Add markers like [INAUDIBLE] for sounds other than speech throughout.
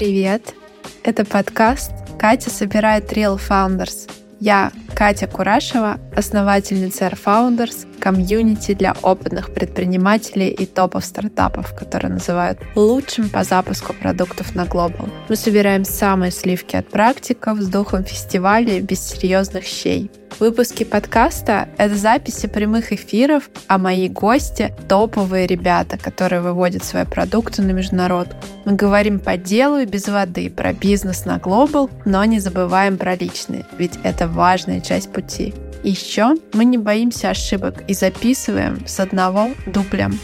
Привет! Это подкаст «Катя собирает Real Founders». Я Катя Курашева, основательница Air Founders, комьюнити для опытных предпринимателей и топов стартапов, которые называют лучшим по запуску продуктов на Global. Мы собираем самые сливки от практиков с духом фестиваля без серьезных щей. Выпуски подкаста — это записи прямых эфиров, а мои гости — топовые ребята, которые выводят свои продукты на международ. Мы говорим по делу и без воды про бизнес на глобал, но не забываем про личные, ведь это важная часть пути. Еще мы не боимся ошибок и записываем с одного дублем.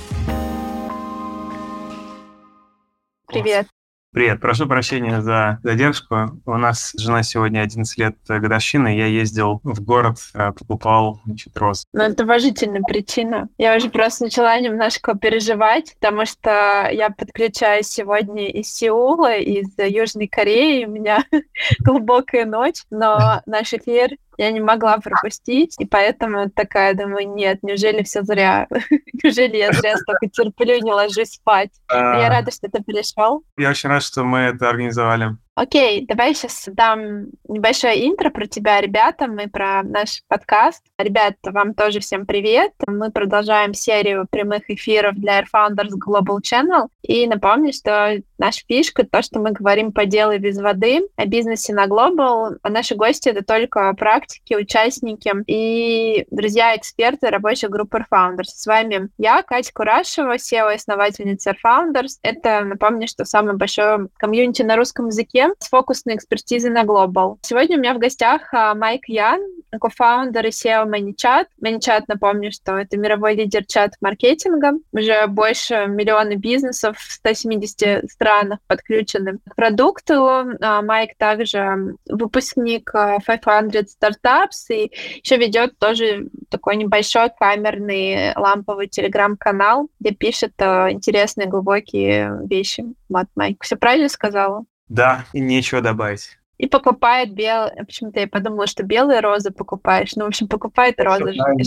Привет. Привет, прошу прощения за задержку. У нас с женой сегодня 11 лет годовщины. Я ездил в город, э, покупал значит, роз. Ну, это уважительная причина. Я уже просто начала немножко переживать, потому что я подключаюсь сегодня из Сеула, из Южной Кореи. У меня [LAUGHS] глубокая ночь, но наш эфир я не могла пропустить, и поэтому такая думаю, нет, неужели все зря? [LAUGHS] неужели я зря столько терплю и не ложусь спать? Я рада, что ты пришел. Я очень рад, что мы это организовали. Окей, давай сейчас дам небольшое интро про тебя ребятам и про наш подкаст. Ребят, вам тоже всем привет. Мы продолжаем серию прямых эфиров для Air Founders Global Channel. И напомню, что наша фишка — то, что мы говорим по делу без воды, о бизнесе на Global. А наши гости — это только практики, участники и друзья-эксперты рабочей группы Air Founders. С вами я, Катя Курашева, SEO и основательница Air Founders. Это, напомню, что самое большое комьюнити на русском языке, с фокусной экспертизой на Global. Сегодня у меня в гостях а, Майк Ян, кофаундер и SEO ManyChat. ManyChat, напомню, что это мировой лидер чат-маркетинга. Уже больше миллиона бизнесов в 170 странах подключены к продукту. А, Майк также выпускник 500 а, Startups и еще ведет тоже такой небольшой камерный ламповый телеграм-канал, где пишет интересные глубокие вещи. Вот, Майк, все правильно сказала? Да, и нечего добавить. И покупает белые... Почему-то я подумала, что белые розы покупаешь. Ну, в общем, покупает розы. Правильно,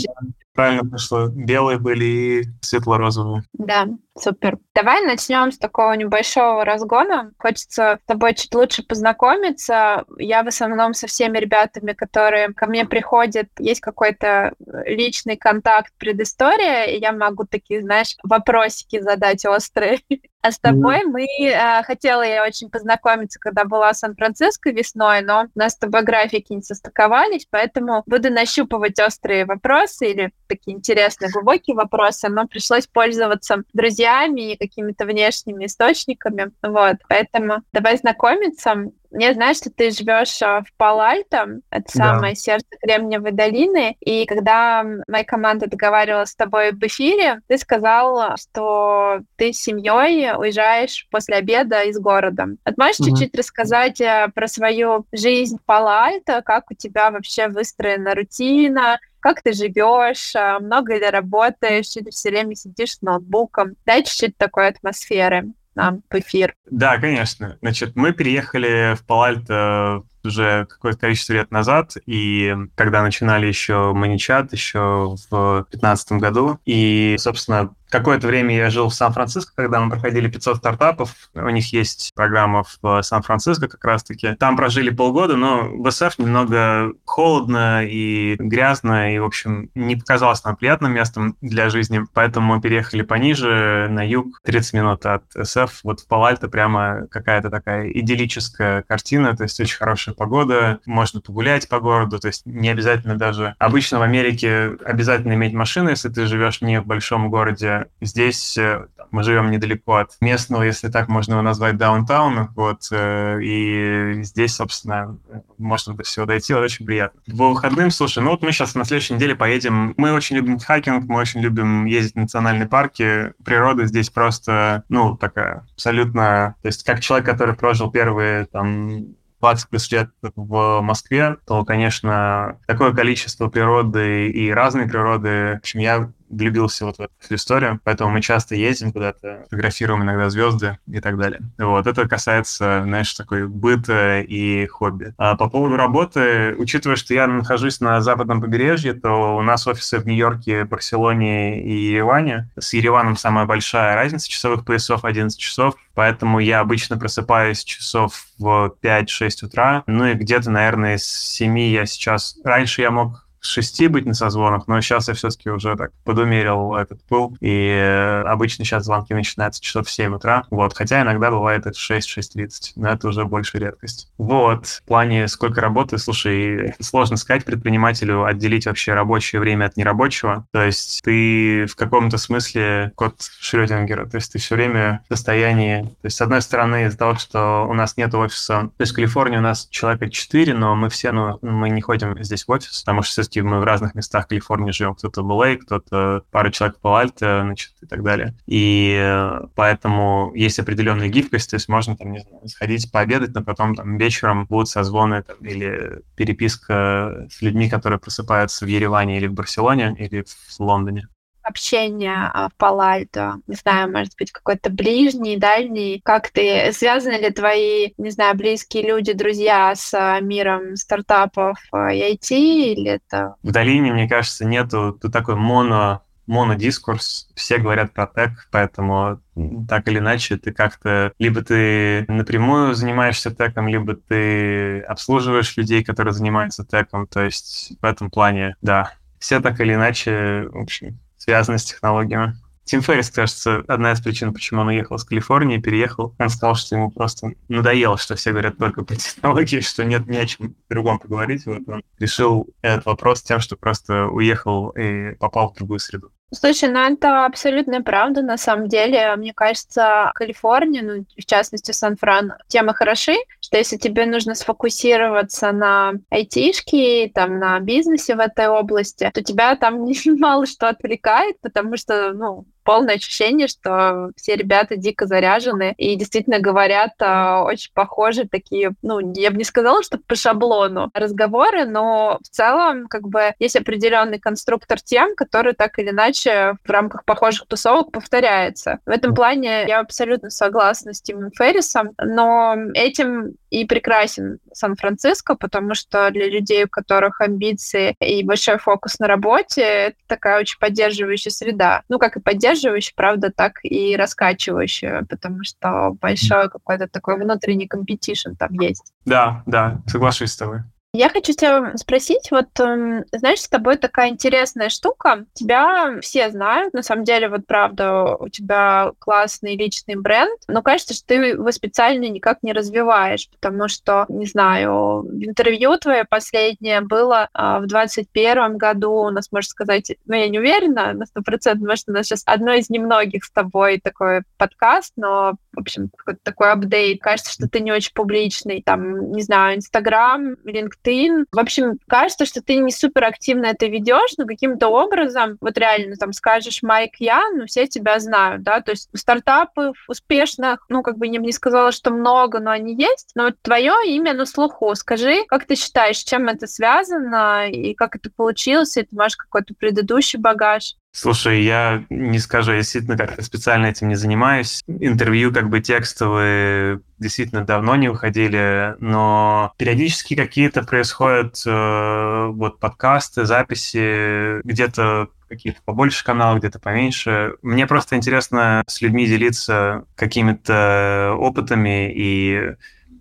правильно пошло. Белые были и светло-розовые. Да, супер. Давай начнем с такого небольшого разгона. Хочется с тобой чуть лучше познакомиться. Я в основном со всеми ребятами, которые ко мне приходят, есть какой-то личный контакт, предыстория, и я могу такие, знаешь, вопросики задать острые. [LAUGHS] А с тобой mm-hmm. мы э, хотела я очень познакомиться, когда была в Сан-Франциско весной, но у нас с тобой графики не состыковались, поэтому буду нащупывать острые вопросы или такие интересные, глубокие вопросы, но пришлось пользоваться друзьями и какими-то внешними источниками. Вот, поэтому давай знакомиться. Я знаю, что ты живешь а, в Палальто, это да. самое сердце Кремниевой долины, и когда моя команда договаривалась с тобой в эфире, ты сказал, что ты с семьей уезжаешь после обеда из города. Вот можешь mm-hmm. чуть-чуть рассказать а, про свою жизнь в Палальто, как у тебя вообще выстроена рутина, как ты живешь, а, много ли работаешь, или все время сидишь с ноутбуком. Дай чуть-чуть такой атмосферы нам в эфир. Да, конечно. Значит, мы переехали в Палальто уже какое-то количество лет назад, и когда начинали еще Маничат, еще в 2015 году, и, собственно, Какое-то время я жил в Сан-Франциско, когда мы проходили 500 стартапов. У них есть программа в Сан-Франциско как раз-таки. Там прожили полгода, но в СФ немного холодно и грязно, и, в общем, не показалось нам приятным местом для жизни. Поэтому мы переехали пониже, на юг, 30 минут от СФ. Вот в Палальто прямо какая-то такая идиллическая картина, то есть очень хорошая погода, можно погулять по городу, то есть не обязательно даже... Обычно в Америке обязательно иметь машину, если ты живешь не в большом городе, здесь э, мы живем недалеко от местного, если так можно его назвать, даунтауна, вот, э, и здесь, собственно, можно до всего дойти, очень приятно. По выходным, слушай, ну вот мы сейчас на следующей неделе поедем, мы очень любим хайкинг, мы очень любим ездить в национальные парки, природа здесь просто, ну, такая абсолютно, то есть как человек, который прожил первые, там, 20 плюс лет в Москве, то, конечно, такое количество природы и разной природы, в общем, я влюбился вот в эту историю, поэтому мы часто ездим куда-то, фотографируем иногда звезды и так далее. Вот, это касается, знаешь, такой быта и хобби. А по поводу работы, учитывая, что я нахожусь на западном побережье, то у нас офисы в Нью-Йорке, Барселоне и Ереване. С Ереваном самая большая разница часовых поясов, 11 часов, поэтому я обычно просыпаюсь часов в 5-6 утра, ну и где-то, наверное, с 7 я сейчас... Раньше я мог шести быть на созвонах, но сейчас я все-таки уже так подумерил этот пыл, и э, обычно сейчас звонки начинаются часов в 7 утра, вот, хотя иногда бывает это 6-6.30, но это уже больше редкость. Вот, в плане сколько работы, слушай, сложно сказать предпринимателю отделить вообще рабочее время от нерабочего, то есть ты в каком-то смысле код Шрёдингера, то есть ты все время в состоянии, то есть с одной стороны из-за того, что у нас нет офиса, то есть в Калифорнии у нас человека 4, но мы все, ну, мы не ходим здесь в офис, потому что все мы в разных местах Калифорнии живем. Кто-то в LA, кто-то пара человек в Палальте, значит, и так далее. И поэтому есть определенная гибкость, то есть можно там, не знаю, сходить пообедать, но потом там вечером будут созвоны там, или переписка с людьми, которые просыпаются в Ереване или в Барселоне или в Лондоне общение а, в Палальто? Не знаю, может быть, какой-то ближний, дальний? Как ты, связаны ли твои, не знаю, близкие люди, друзья с а, миром стартапов а, и IT, или это... В долине, мне кажется, нету тут такой моно монодискурс, все говорят про тег, поэтому так или иначе ты как-то либо ты напрямую занимаешься теком, либо ты обслуживаешь людей, которые занимаются теком, то есть в этом плане, да, все так или иначе, в общем, связаны с технологиями. Тим Феррис, кажется, одна из причин, почему он уехал из Калифорнии, переехал. Он сказал, что ему просто надоело, что все говорят только про [LAUGHS] технологии, что нет ни о чем другом поговорить. Вот он решил этот вопрос тем, что просто уехал и попал в другую среду. Слушай, ну это абсолютно правда, на самом деле. Мне кажется, Калифорния, ну, в частности, Сан-Фран, темы хороши, что если тебе нужно сфокусироваться на айтишке, там, на бизнесе в этой области, то тебя там [LAUGHS] мало что отвлекает, потому что, ну, полное ощущение, что все ребята дико заряжены и действительно говорят э, очень похожие такие, ну, я бы не сказала, что по шаблону разговоры, но в целом как бы есть определенный конструктор тем, который так или иначе в рамках похожих тусовок повторяется. В этом плане я абсолютно согласна с Тимом Феррисом, но этим и прекрасен Сан-Франциско, потому что для людей, у которых амбиции и большой фокус на работе, это такая очень поддерживающая среда. Ну, как и поддерживающая правда, так и раскачивающая, потому что большой какой-то такой внутренний competition там есть. Да, да, соглашусь с тобой. Я хочу тебя спросить, вот, эм, знаешь, с тобой такая интересная штука. Тебя все знают, на самом деле, вот правда, у тебя классный личный бренд, но кажется, что ты его специально никак не развиваешь, потому что, не знаю, интервью твое последнее было а, в 21 году, у нас, можно сказать, ну, я не уверена на сто процентов, может, у нас сейчас одно из немногих с тобой такой подкаст, но, в общем, такой апдейт. Кажется, что ты не очень публичный, там, не знаю, Инстаграм, LinkedIn, LinkedIn. В общем, кажется, что ты не супер активно это ведешь, но каким-то образом, вот реально там скажешь Майк Ян, ну все тебя знают, да, то есть стартапов успешных, ну как бы не, не сказала, что много, но они есть, но вот твое имя на слуху. Скажи, как ты считаешь, чем это связано и как это получилось, и ты можешь какой-то предыдущий багаж? Слушай, я не скажу, я действительно как-то специально этим не занимаюсь. Интервью как бы текстовые действительно давно не выходили, но периодически какие-то происходят э, вот подкасты, записи, где-то какие-то побольше каналов, где-то поменьше. Мне просто интересно с людьми делиться какими-то опытами, и,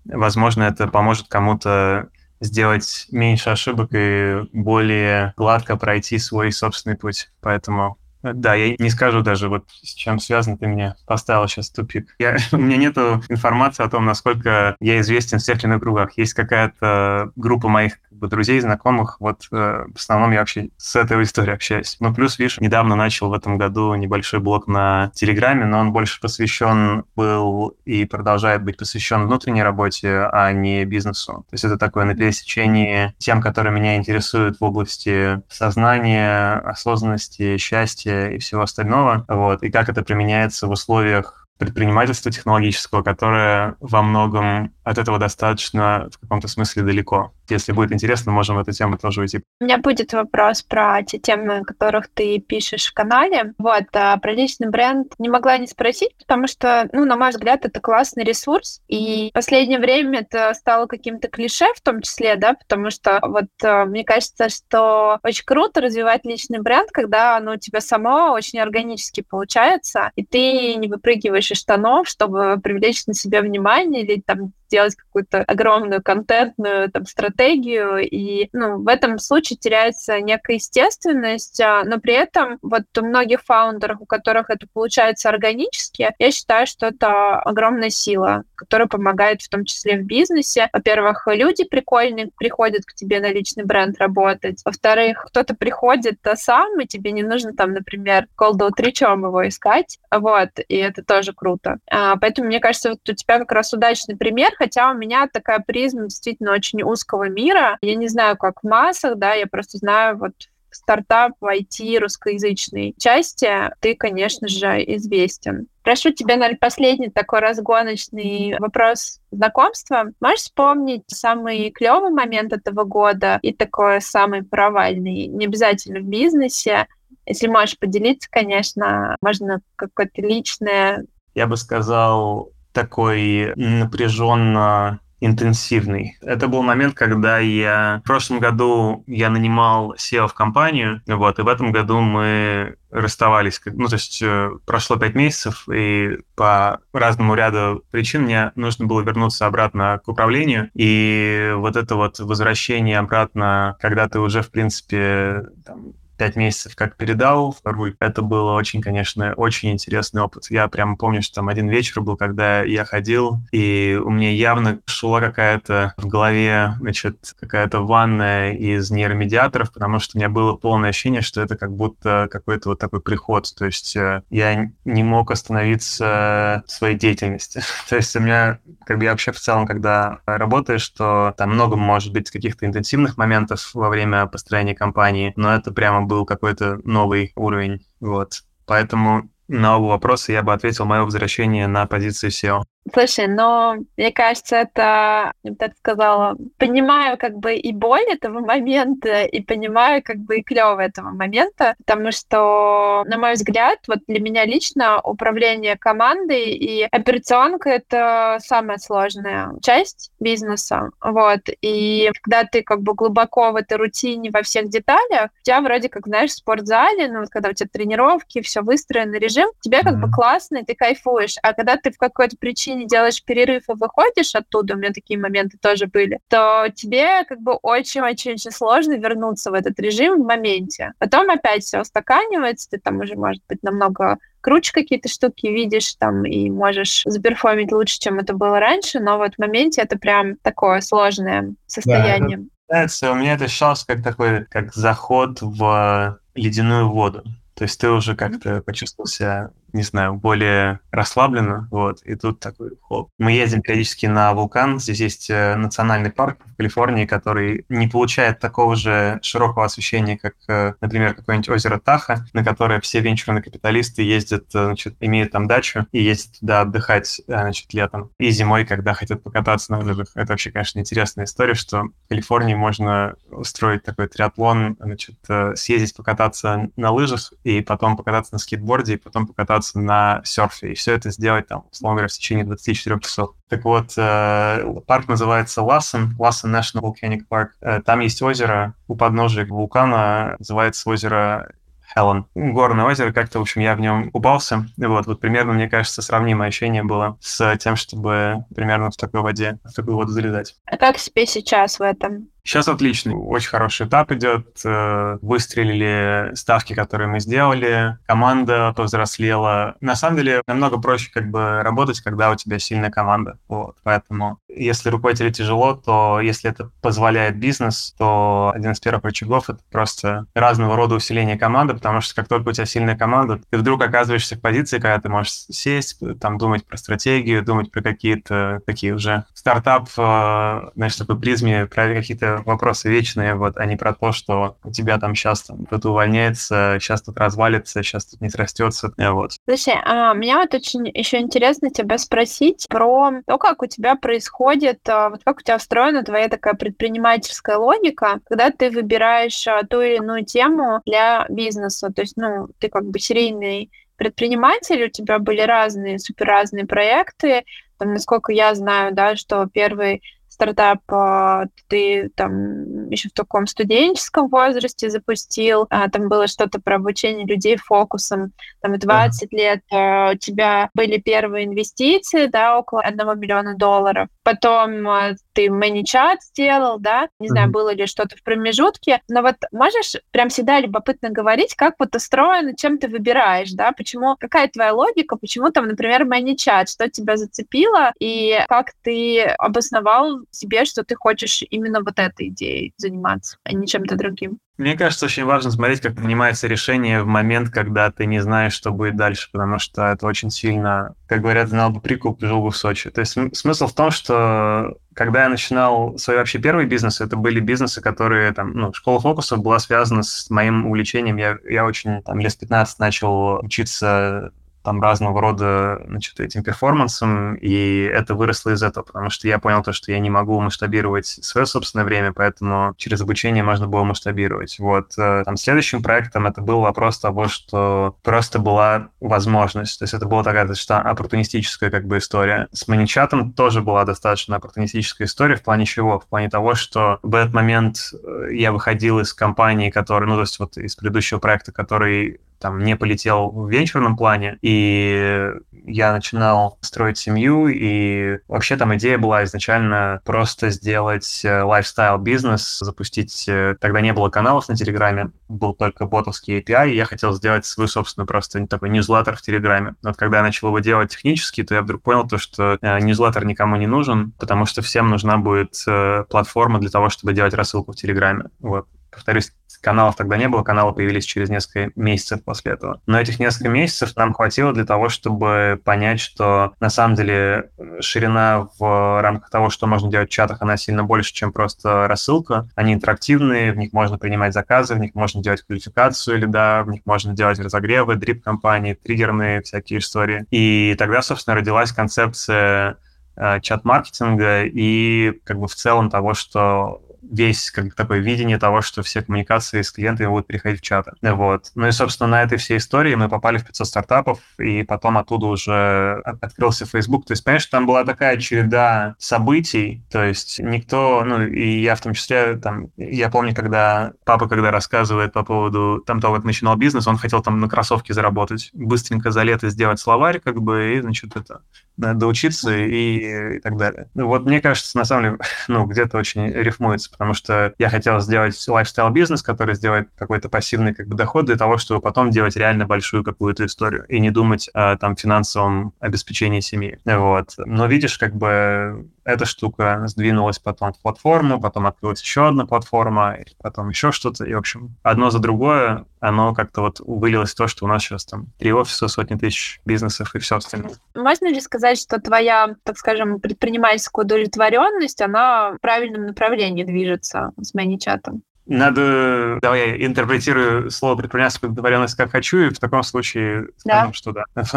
возможно, это поможет кому-то сделать меньше ошибок и более гладко пройти свой собственный путь. Поэтому да, я не скажу даже, вот с чем связано, ты мне поставил сейчас тупик. Я, [LAUGHS] у меня нет информации о том, насколько я известен в иных кругах. Есть какая-то группа моих как бы, друзей, знакомых. Вот э, в основном я вообще с этой аудиторией общаюсь. Ну, плюс, видишь, недавно начал в этом году небольшой блог на Телеграме, но он больше посвящен был и продолжает быть посвящен внутренней работе, а не бизнесу. То есть это такое на пересечении тем, которые меня интересуют в области сознания, осознанности, счастья, и всего остального, вот, и как это применяется в условиях предпринимательства технологического, которое во многом от этого достаточно в каком-то смысле далеко. Если будет интересно, можем в эту тему тоже уйти. У меня будет вопрос про те темы, о которых ты пишешь в канале. Вот, а про личный бренд не могла не спросить, потому что, ну, на мой взгляд, это классный ресурс, и в последнее время это стало каким-то клише в том числе, да, потому что вот э, мне кажется, что очень круто развивать личный бренд, когда оно у тебя само очень органически получается, и ты не выпрыгиваешь из штанов, чтобы привлечь на себя внимание или там сделать какую-то огромную контентную там, стратегию, и ну, в этом случае теряется некая естественность, а, но при этом вот у многих фаундеров, у которых это получается органически, я считаю, что это огромная сила, которая помогает в том числе в бизнесе. Во-первых, люди прикольные приходят к тебе на личный бренд работать. Во-вторых, кто-то приходит сам, и тебе не нужно там, например, cold outreach ом его искать. Вот, и это тоже круто. А, поэтому, мне кажется, вот у тебя как раз удачный пример, хотя у меня такая призма действительно очень узкого мира. Я не знаю, как в массах, да, я просто знаю вот стартап в IT русскоязычной части, ты, конечно же, известен. Прошу тебя, наверное, последний такой разгоночный вопрос знакомства. Можешь вспомнить самый клевый момент этого года и такой самый провальный? Не обязательно в бизнесе. Если можешь поделиться, конечно, можно какое-то личное. Я бы сказал, такой напряженно интенсивный. Это был момент, когда я в прошлом году я нанимал SEO в компанию, вот, и в этом году мы расставались. Ну, то есть э, прошло пять месяцев, и по разному ряду причин мне нужно было вернуться обратно к управлению. И вот это вот возвращение обратно, когда ты уже, в принципе, там, пять месяцев как передал вторую. Это было очень, конечно, очень интересный опыт. Я прям помню, что там один вечер был, когда я ходил, и у меня явно шла какая-то в голове, значит, какая-то ванная из нейромедиаторов, потому что у меня было полное ощущение, что это как будто какой-то вот такой приход. То есть э, я не мог остановиться в своей деятельности. [LAUGHS] То есть у меня, как бы я вообще в целом, когда работаешь, что там много может быть каких-то интенсивных моментов во время построения компании, но это прямо был какой-то новый уровень. Вот. Поэтому на оба вопроса я бы ответил мое возвращение на позицию SEO. Слушай, но мне кажется, это, я бы так сказала, понимаю как бы и боль этого [LAUGHS] момента, и понимаю как бы и клево этого момента, потому что, на мой взгляд, вот для меня лично управление командой и операционка — это самая сложная часть бизнеса, вот, и когда ты как бы глубоко в этой рутине во всех деталях, у тебя вроде как, знаешь, в спортзале, ну, вот когда у тебя тренировки, все выстроено, режим, тебе как mm-hmm. бы классно, и ты кайфуешь, а когда ты в какой-то причине не делаешь перерыв и выходишь оттуда, у меня такие моменты тоже были, то тебе как бы очень-очень-очень сложно вернуться в этот режим в моменте. Потом опять все устаканивается, ты там уже, может быть, намного круче какие-то штуки видишь там и можешь заперформить лучше, чем это было раньше, но вот в моменте это прям такое сложное состояние. Да, это, у меня это ощущалось как такой, как заход в ледяную воду. То есть ты уже как-то почувствовал себя не знаю, более расслабленно, вот, и тут такой хоп. Мы ездим периодически на вулкан, здесь есть э, национальный парк в Калифорнии, который не получает такого же широкого освещения, как, э, например, какое-нибудь озеро Таха, на которое все венчурные капиталисты ездят, э, значит, имеют там дачу и ездят туда отдыхать, значит, летом. И зимой, когда хотят покататься на лыжах. Это вообще, конечно, интересная история, что в Калифорнии можно устроить такой триатлон, значит, съездить покататься на лыжах и потом покататься на скейтборде, и потом покататься покататься на серфе, и все это сделать, там, условно говоря, в течение 24 часов. Так вот, э, парк называется Лассен, Лассен National Volcanic Park. Э, там есть озеро у подножия вулкана, называется озеро Хелен. Горное озеро, как-то, в общем, я в нем купался. Вот, вот примерно, мне кажется, сравнимое ощущение было с тем, чтобы примерно в такой воде, в такую воду залезать. А как себе сейчас в этом? Сейчас отлично. Очень хороший этап идет. Э, выстрелили ставки, которые мы сделали. Команда повзрослела. На самом деле, намного проще как бы работать, когда у тебя сильная команда. Вот. Поэтому, если руководителю тяжело, то если это позволяет бизнес, то один из первых рычагов — это просто разного рода усиление команды, потому что как только у тебя сильная команда, ты вдруг оказываешься в позиции, когда ты можешь сесть, там думать про стратегию, думать про какие-то такие уже стартап, э, значит, такой призме, про какие-то вопросы вечные, вот, а не про то, что у тебя там сейчас там кто-то увольняется, сейчас тут развалится, сейчас тут не срастется, вот. Слушай, а меня вот очень еще интересно тебя спросить про то, как у тебя происходит, а, вот как у тебя встроена твоя такая предпринимательская логика, когда ты выбираешь а, ту или иную тему для бизнеса, то есть, ну, ты как бы серийный предприниматель, у тебя были разные, супер разные проекты, там, насколько я знаю, да, что первый стартап а, ты там еще в таком студенческом возрасте запустил, а, там было что-то про обучение людей фокусом, там в 20 uh-huh. лет а, у тебя были первые инвестиции, да, около 1 миллиона долларов, потом ты ManyChat сделал, да, не знаю, mm-hmm. было ли что-то в промежутке, но вот можешь прям всегда любопытно говорить, как вот устроено, чем ты выбираешь, да, почему, какая твоя логика, почему там, например, ManyChat, что тебя зацепило, и как ты обосновал себе, что ты хочешь именно вот этой идеей заниматься, а не чем-то другим? Мне кажется, очень важно смотреть, как принимается решение в момент, когда ты не знаешь, что будет дальше, потому что это очень сильно, как говорят, знал бы прикуп, жил бы в Сочи. То есть смысл в том, что когда я начинал свой вообще первый бизнес, это были бизнесы, которые там, ну, школа фокусов была связана с моим увлечением. Я, я очень там лет с 15 начал учиться там разного рода, значит, этим перформансом, и это выросло из этого, потому что я понял то, что я не могу масштабировать свое собственное время, поэтому через обучение можно было масштабировать. Вот. Э, там следующим проектом это был вопрос того, что просто была возможность, то есть это была такая достаточно оппортунистическая как бы история. С маничатом тоже была достаточно оппортунистическая история в плане чего? В плане того, что в этот момент э, я выходил из компании, которая, ну, то есть вот из предыдущего проекта, который там не полетел в венчурном плане, и я начинал строить семью, и вообще там идея была изначально просто сделать lifestyle бизнес, запустить, э, тогда не было каналов на Телеграме, был только ботовский API, и я хотел сделать свою собственную просто такой newsletter в Телеграме. Вот когда я начал его делать технически, то я вдруг понял то, что э, newsletter никому не нужен, потому что всем нужна будет э, платформа для того, чтобы делать рассылку в Телеграме. Вот повторюсь, каналов тогда не было, каналы появились через несколько месяцев после этого. Но этих несколько месяцев нам хватило для того, чтобы понять, что на самом деле ширина в рамках того, что можно делать в чатах, она сильно больше, чем просто рассылка. Они интерактивные, в них можно принимать заказы, в них можно делать квалификацию или да, в них можно делать разогревы, дрип-компании, триггерные всякие истории. И тогда, собственно, родилась концепция э, чат-маркетинга и как бы в целом того, что весь как такое видение того, что все коммуникации с клиентами будут переходить в чаты. Вот. Ну и, собственно, на этой всей истории мы попали в 500 стартапов, и потом оттуда уже открылся Facebook. То есть, понимаешь, там была такая череда событий, то есть никто, ну и я в том числе, там, я помню, когда папа, когда рассказывает по поводу там того, как начинал бизнес, он хотел там на кроссовке заработать, быстренько за лето сделать словарь, как бы, и, значит, это, доучиться и, и так далее. Ну, вот мне кажется, на самом деле, [LAUGHS] ну, где-то очень рифмуется, потому что я хотел сделать лайфстайл-бизнес, который сделает какой-то пассивный как бы доход для того, чтобы потом делать реально большую какую-то историю и не думать о там финансовом обеспечении семьи. Вот. Но видишь, как бы эта штука сдвинулась потом в платформу, потом открылась еще одна платформа, потом еще что-то. И, в общем, одно за другое, оно как-то вот вылилось в то, что у нас сейчас там три офиса, сотни тысяч бизнесов и все остальное. Можно ли сказать, что твоя, так скажем, предпринимательская удовлетворенность, она в правильном направлении движется с ManyChat? Надо... Давай я интерпретирую слово предпринимательская удовлетворенность как хочу, и в таком случае скажем, да. что да. [LAUGHS]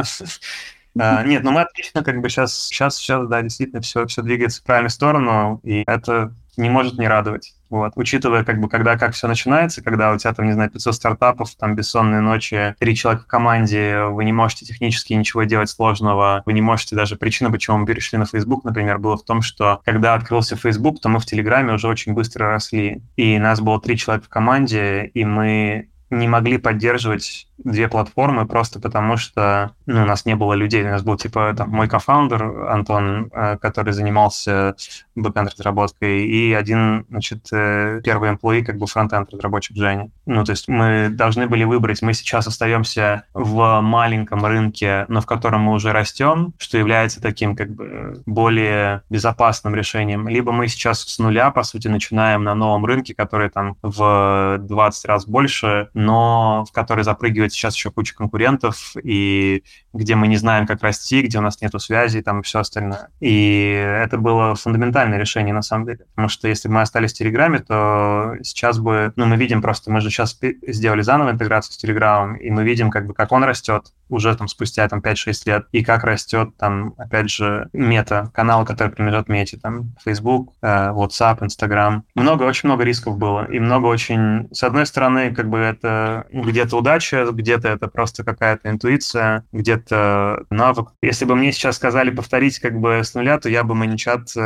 Uh, нет, ну мы [LAUGHS] отлично как бы сейчас, сейчас, сейчас, да, действительно все, все двигается в правильную сторону, и это не может не радовать. Вот. Учитывая, как бы, когда как все начинается, когда у тебя там, не знаю, 500 стартапов, там бессонные ночи, три человека в команде, вы не можете технически ничего делать сложного, вы не можете даже... Причина, почему мы перешли на Facebook, например, была в том, что когда открылся Facebook, то мы в Телеграме уже очень быстро росли. И нас было три человека в команде, и мы не могли поддерживать две платформы просто потому, что ну, у нас не было людей. У нас был типа там, мой кофаундер Антон, э, который занимался бэкэнд разработкой, и один, значит, э, первый employee, как бы фронтенд разработчик Женя. Ну, то есть мы должны были выбрать, мы сейчас остаемся в маленьком рынке, но в котором мы уже растем, что является таким как бы более безопасным решением. Либо мы сейчас с нуля, по сути, начинаем на новом рынке, который там в 20 раз больше, но в который запрыгивает сейчас еще куча конкурентов, и где мы не знаем, как расти, где у нас нету связи там и все остальное. И это было фундаментальное решение, на самом деле. Потому что если бы мы остались в Телеграме, то сейчас бы... Ну, мы видим просто, мы же сейчас сделали заново интеграцию с Телеграмом, и мы видим, как бы, как он растет уже там спустя там 5-6 лет, и как растет там, опять же, мета, канал, который принадлежит мете, там, Facebook, э, WhatsApp, Instagram. Много, очень много рисков было, и много очень... С одной стороны, как бы это где-то удача, где-то это просто какая-то интуиция, где-то навык. Если бы мне сейчас сказали повторить как бы с нуля, то я бы маничат э,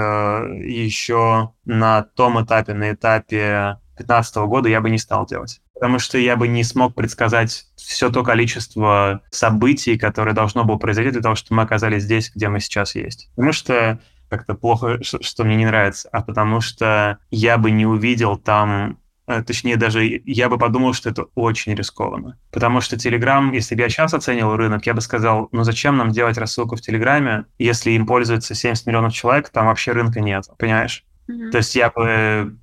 еще на том этапе, на этапе 2015 года я бы не стал делать. Потому что я бы не смог предсказать все то количество событий, которое должно было произойти для того, чтобы мы оказались здесь, где мы сейчас есть. Потому что как-то плохо, что мне не нравится, а потому что я бы не увидел там э, точнее, даже я бы подумал, что это очень рискованно. Потому что Telegram, если бы я сейчас оценивал рынок, я бы сказал, ну зачем нам делать рассылку в Телеграме, если им пользуется 70 миллионов человек, там вообще рынка нет, понимаешь? Mm-hmm. То есть я бы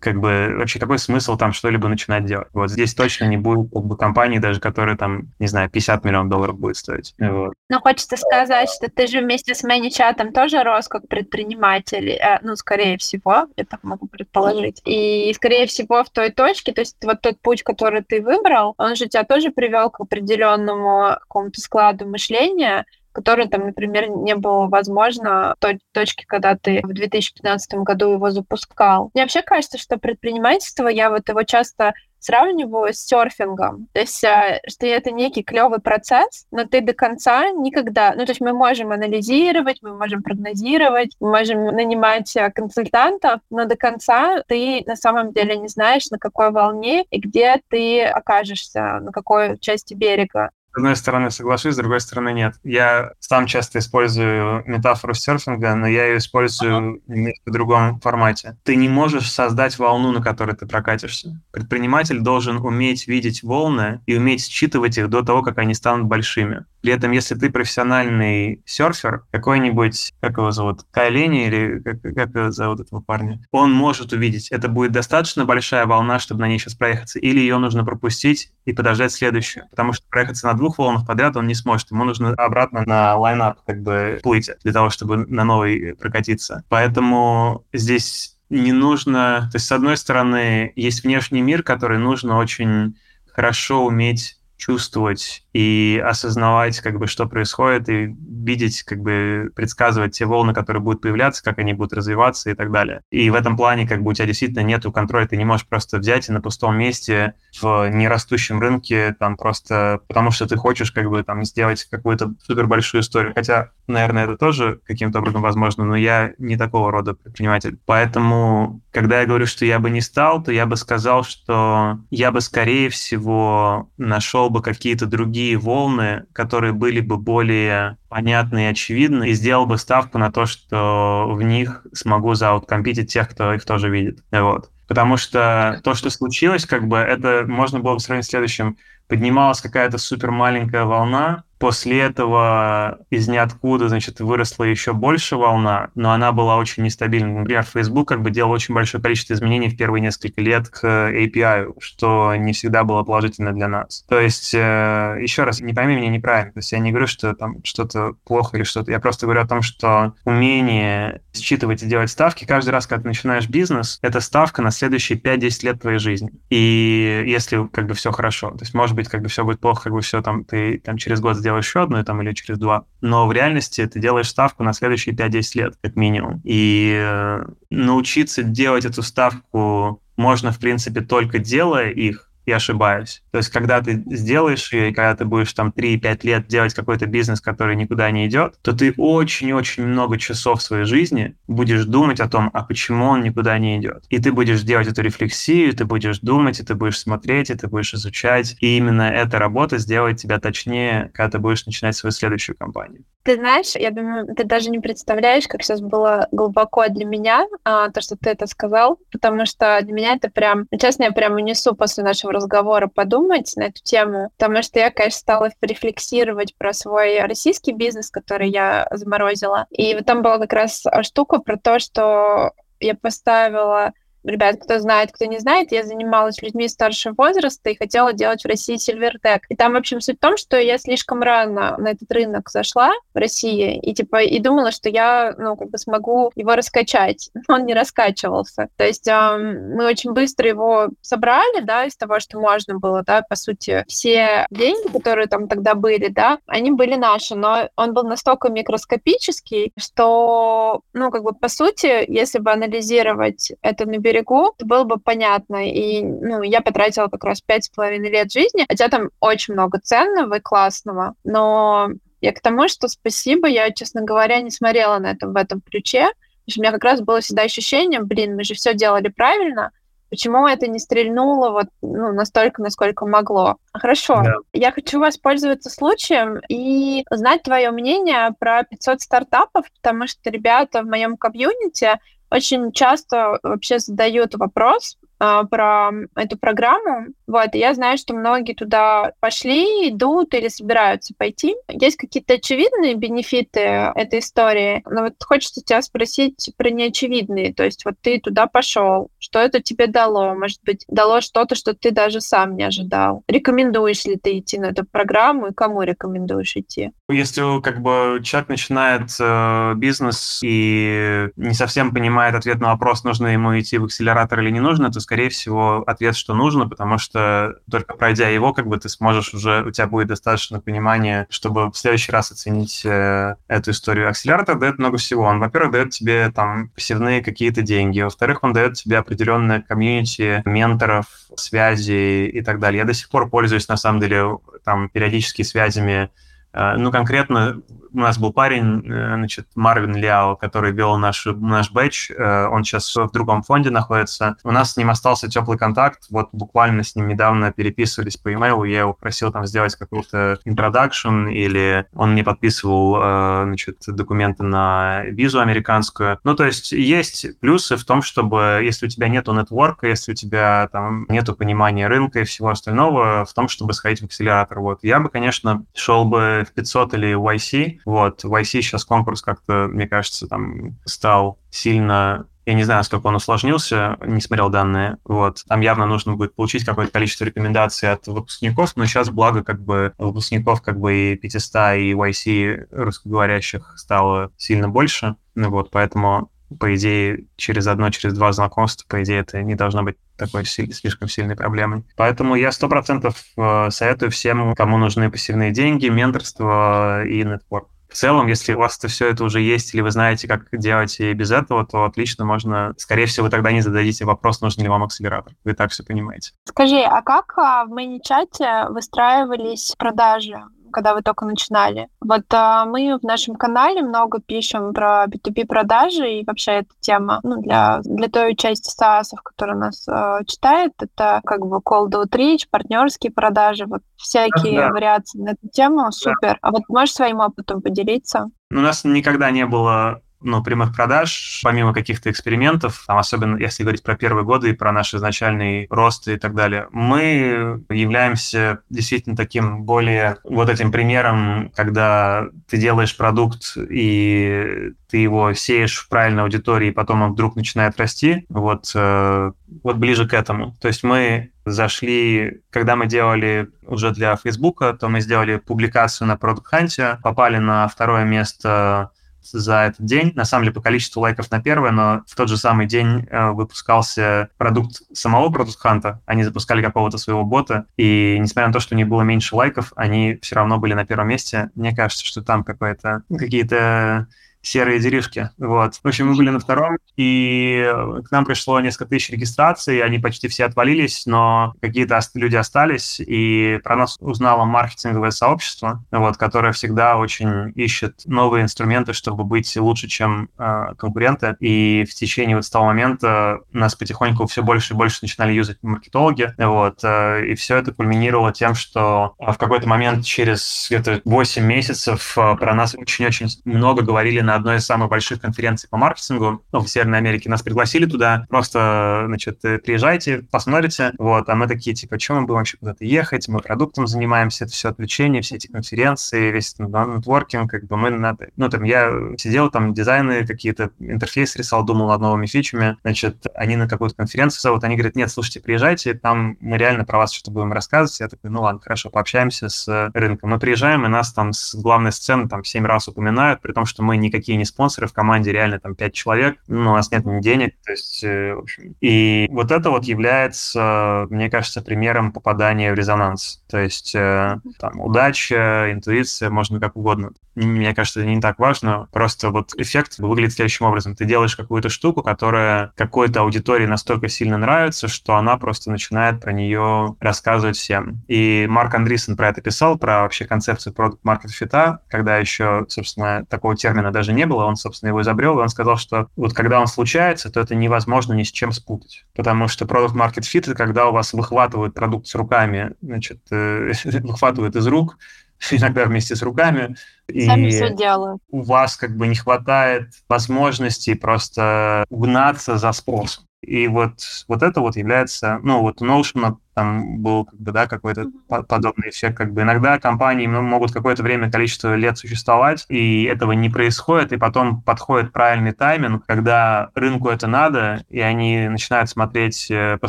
как бы вообще какой смысл там что-либо начинать делать? Вот здесь точно не будет как бы компании даже, которые там, не знаю, 50 миллионов долларов будет стоить. Вот. Но хочется сказать, что ты же вместе с ManyChat тоже рос как предприниматель, э, ну, скорее всего, я так могу предположить. И, скорее всего, в той точке, то есть вот тот путь, который ты выбрал, он же тебя тоже привел к определенному какому-то складу мышления, который там, например, не было возможно в той точке, когда ты в 2015 году его запускал. Мне вообще кажется, что предпринимательство, я вот его часто сравниваю с серфингом. То есть, э, что это некий клевый процесс, но ты до конца никогда... Ну, то есть мы можем анализировать, мы можем прогнозировать, мы можем нанимать э, консультантов, но до конца ты на самом деле не знаешь, на какой волне и где ты окажешься, на какой части берега. С одной стороны соглашусь, с другой стороны нет. Я сам часто использую метафору серфинга, но я ее использую в другом формате. Ты не можешь создать волну, на которой ты прокатишься. Предприниматель должен уметь видеть волны и уметь считывать их до того, как они станут большими. При этом, если ты профессиональный серфер, какой-нибудь, как его зовут, Кайлени или как, как его зовут этого парня, он может увидеть, это будет достаточно большая волна, чтобы на ней сейчас проехаться, или ее нужно пропустить и подождать следующую. Потому что проехаться на двух волнах подряд он не сможет. Ему нужно обратно на лайнап как бы плыть для того, чтобы на новый прокатиться. Поэтому здесь не нужно... То есть, с одной стороны, есть внешний мир, который нужно очень хорошо уметь чувствовать и осознавать, как бы, что происходит, и видеть, как бы, предсказывать те волны, которые будут появляться, как они будут развиваться и так далее. И в этом плане, как бы, у тебя действительно нету контроля, ты не можешь просто взять и на пустом месте в нерастущем рынке, там, просто потому что ты хочешь, как бы, там, сделать какую-то супер большую историю. Хотя, наверное, это тоже каким-то образом возможно, но я не такого рода предприниматель. Поэтому, когда я говорю, что я бы не стал, то я бы сказал, что я бы, скорее всего, нашел бы какие-то другие волны, которые были бы более понятны и очевидны, и сделал бы ставку на то, что в них смогу зауткомпитить тех, кто их тоже видит. Вот. Потому что то, что случилось, как бы, это можно было бы сравнить с следующим. Поднималась какая-то супер маленькая волна, После этого из ниоткуда, значит, выросла еще больше волна, но она была очень нестабильна. Например, Facebook как бы делал очень большое количество изменений в первые несколько лет к API, что не всегда было положительно для нас. То есть, э, еще раз, не пойми меня неправильно, то есть я не говорю, что там что-то плохо или что-то, я просто говорю о том, что умение считывать и делать ставки, каждый раз, когда ты начинаешь бизнес, это ставка на следующие 5-10 лет твоей жизни. И если как бы все хорошо, то есть, может быть, как бы все будет плохо, как бы все там, ты там через год сделаешь еще одну там, или через два. Но в реальности ты делаешь ставку на следующие 5-10 лет, как минимум. И э, научиться делать эту ставку можно, в принципе, только делая их, и ошибаюсь. То есть, когда ты сделаешь ее, и когда ты будешь там 3-5 лет делать какой-то бизнес, который никуда не идет, то ты очень-очень много часов своей жизни будешь думать о том, а почему он никуда не идет. И ты будешь делать эту рефлексию, ты будешь думать, и ты будешь смотреть, и ты будешь изучать. И именно эта работа сделает тебя точнее, когда ты будешь начинать свою следующую компанию. Ты знаешь, я думаю, ты даже не представляешь, как сейчас было глубоко для меня а, то, что ты это сказал, потому что для меня это прям, честно, я прям унесу после нашего разговора подумать на эту тему, потому что я, конечно, стала рефлексировать про свой российский бизнес, который я заморозила. И вот там была как раз штука про то, что я поставила ребят, кто знает, кто не знает, я занималась людьми старшего возраста и хотела делать в России Silvertech. И там, в общем, суть в том, что я слишком рано на этот рынок зашла в России и типа и думала, что я, ну, как бы смогу его раскачать. [LAUGHS] Он не раскачивался. То есть эм, мы очень быстро его собрали, да, из того, что можно было, да, по сути, все деньги, которые там тогда были, да, они были наши, но он был настолько микроскопический, что, ну, как бы, по сути, если бы анализировать это на берегу, было бы понятно. И ну, я потратила как раз пять с половиной лет жизни, хотя там очень много ценного и классного, но я к тому, что спасибо, я, честно говоря, не смотрела на это в этом ключе, потому что у меня как раз было всегда ощущение, блин, мы же все делали правильно, почему это не стрельнуло вот ну, настолько, насколько могло. Хорошо, да. я хочу воспользоваться случаем и узнать твое мнение про 500 стартапов, потому что ребята в моем комьюнити очень часто вообще задают вопрос, про эту программу. Вот, я знаю, что многие туда пошли, идут или собираются пойти. Есть какие-то очевидные бенефиты этой истории, но вот хочется тебя спросить про неочевидные. То есть вот ты туда пошел, что это тебе дало? Может быть, дало что-то, что ты даже сам не ожидал? Рекомендуешь ли ты идти на эту программу и кому рекомендуешь идти? Если как бы человек начинает э, бизнес и не совсем понимает ответ на вопрос, нужно ему идти в акселератор или не нужно, то, скорее всего, ответ, что нужно, потому что только пройдя его, как бы ты сможешь уже, у тебя будет достаточно понимания, чтобы в следующий раз оценить э, эту историю. Акселератор дает много всего. Он, во-первых, дает тебе там пассивные какие-то деньги, во-вторых, он дает тебе определенное комьюнити менторов, связи и так далее. Я до сих пор пользуюсь, на самом деле, там периодически связями э, ну, конкретно у нас был парень, э, значит, Марвин Ляо, который вел наш, наш бэч. Э, он сейчас в другом фонде находится. У нас с ним остался теплый контакт. Вот буквально с ним недавно переписывались по имейлу. Я его просил там сделать какой-то introduction, или он мне подписывал, э, значит, документы на визу американскую. Ну, то есть есть плюсы в том, чтобы, если у тебя нету нетворка, если у тебя там нету понимания рынка и всего остального, в том, чтобы сходить в акселератор. Вот. Я бы, конечно, шел бы в 500 или YC, вот, в IC сейчас конкурс как-то, мне кажется, там стал сильно я не знаю, насколько он усложнился, не смотрел данные. Вот. Там явно нужно будет получить какое-то количество рекомендаций от выпускников, но сейчас, благо, как бы выпускников как бы и 500, и YC русскоговорящих стало сильно больше. Ну вот, поэтому по идее, через одно, через два знакомства, по идее, это не должно быть такой слишком сильной проблемой. Поэтому я сто процентов э, советую всем, кому нужны пассивные деньги, менторство и нетворк в целом, если у вас это все это уже есть, или вы знаете, как делать и без этого, то отлично можно... Скорее всего, вы тогда не зададите вопрос, нужен ли вам акселератор. Вы так все понимаете. Скажи, а как а, в мини-чате выстраивались продажи? Когда вы только начинали. Вот а, мы в нашем канале много пишем про B2B продажи и вообще эта тема ну, для, для той части SaaS, которая нас а, читает, это как бы cold outreach, партнерские продажи, вот всякие да. вариации на эту тему. Супер. Да. А вот можешь своим опытом поделиться? У нас никогда не было ну, прямых продаж, помимо каких-то экспериментов, там, особенно если говорить про первые годы и про наш изначальный рост и так далее, мы являемся действительно таким более вот этим примером, когда ты делаешь продукт и ты его сеешь в правильной аудитории, и потом он вдруг начинает расти, вот, э, вот ближе к этому. То есть мы зашли, когда мы делали уже для Фейсбука, то мы сделали публикацию на Product Hunt, попали на второе место за этот день, на самом деле по количеству лайков на первое, но в тот же самый день э, выпускался продукт самого Product Hunt, они запускали какого-то своего бота, и несмотря на то, что у них было меньше лайков, они все равно были на первом месте. Мне кажется, что там какое-то какие-то серые делишки. Вот. В общем, мы были на втором, и к нам пришло несколько тысяч регистраций, они почти все отвалились, но какие-то люди остались, и про нас узнало маркетинговое сообщество, вот, которое всегда очень ищет новые инструменты, чтобы быть лучше, чем э, конкуренты. И в течение вот с того момента нас потихоньку все больше и больше начинали юзать маркетологи, вот, э, и все это кульминировало тем, что в какой-то момент через где-то 8 месяцев э, про нас очень-очень много говорили на на одной из самых больших конференций по маркетингу в Северной Америке. Нас пригласили туда. Просто, значит, приезжайте, посмотрите. Вот, а мы такие, типа, что мы будем вообще куда-то ехать? Мы продуктом занимаемся, это все отвлечение, все эти конференции, весь нетворкинг, как бы мы надо... Ну, там, я сидел, там, дизайны какие-то, интерфейс рисовал, думал над новыми фичами. Значит, они на какую-то конференцию зовут, они говорят, нет, слушайте, приезжайте, там мы реально про вас что-то будем рассказывать. Я такой, ну ладно, хорошо, пообщаемся с рынком. Мы приезжаем, и нас там с главной сцены там семь раз упоминают, при том, что мы никакие не спонсоры, в команде реально там пять человек, ну, у нас нет ни денег, то есть, э, в общем. И вот это вот является, мне кажется, примером попадания в резонанс. То есть, э, там, удача, интуиция, можно как угодно. Мне кажется, это не так важно, просто вот эффект выглядит следующим образом. Ты делаешь какую-то штуку, которая какой-то аудитории настолько сильно нравится, что она просто начинает про нее рассказывать всем. И Марк Андрисен про это писал, про вообще концепцию продукт market fit, когда еще, собственно, такого термина даже не было, он, собственно, его изобрел, и он сказал, что вот когда он случается, то это невозможно ни с чем спутать. Потому что продукт market fit — это когда у вас выхватывают продукт с руками, значит, э, [LAUGHS] выхватывают из рук, [LAUGHS] иногда вместе с руками. Сами и все делают. У вас как бы не хватает возможности просто угнаться за спросом. И вот, вот это вот является, ну, вот у Notion там был как бы, да, какой-то подобный эффект. Как бы иногда компании ну, могут какое-то время, количество лет существовать, и этого не происходит, и потом подходит правильный тайминг, когда рынку это надо, и они начинают смотреть э, по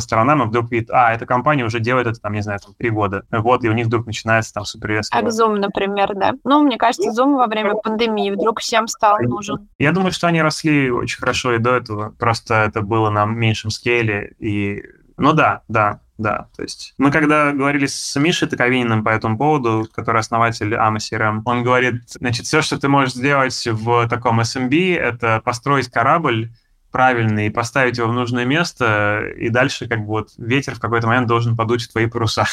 сторонам, и вдруг видят, а, эта компания уже делает это, там, не знаю, там, три года. Вот, и у них вдруг начинается там супервес. Как Zoom, например, да. Ну, мне кажется, Zoom во время пандемии вдруг всем стал нужен. Я думаю, что они росли очень хорошо и до этого, просто это было на меньшем скейле, и ну да, да, да, то есть мы когда говорили с Мишей Таковининым по этому поводу, который основатель AMA CRM, он говорит, значит, все, что ты можешь сделать в таком SMB, это построить корабль, правильный, поставить его в нужное место, и дальше как бы вот ветер в какой-то момент должен подуть в твои паруса.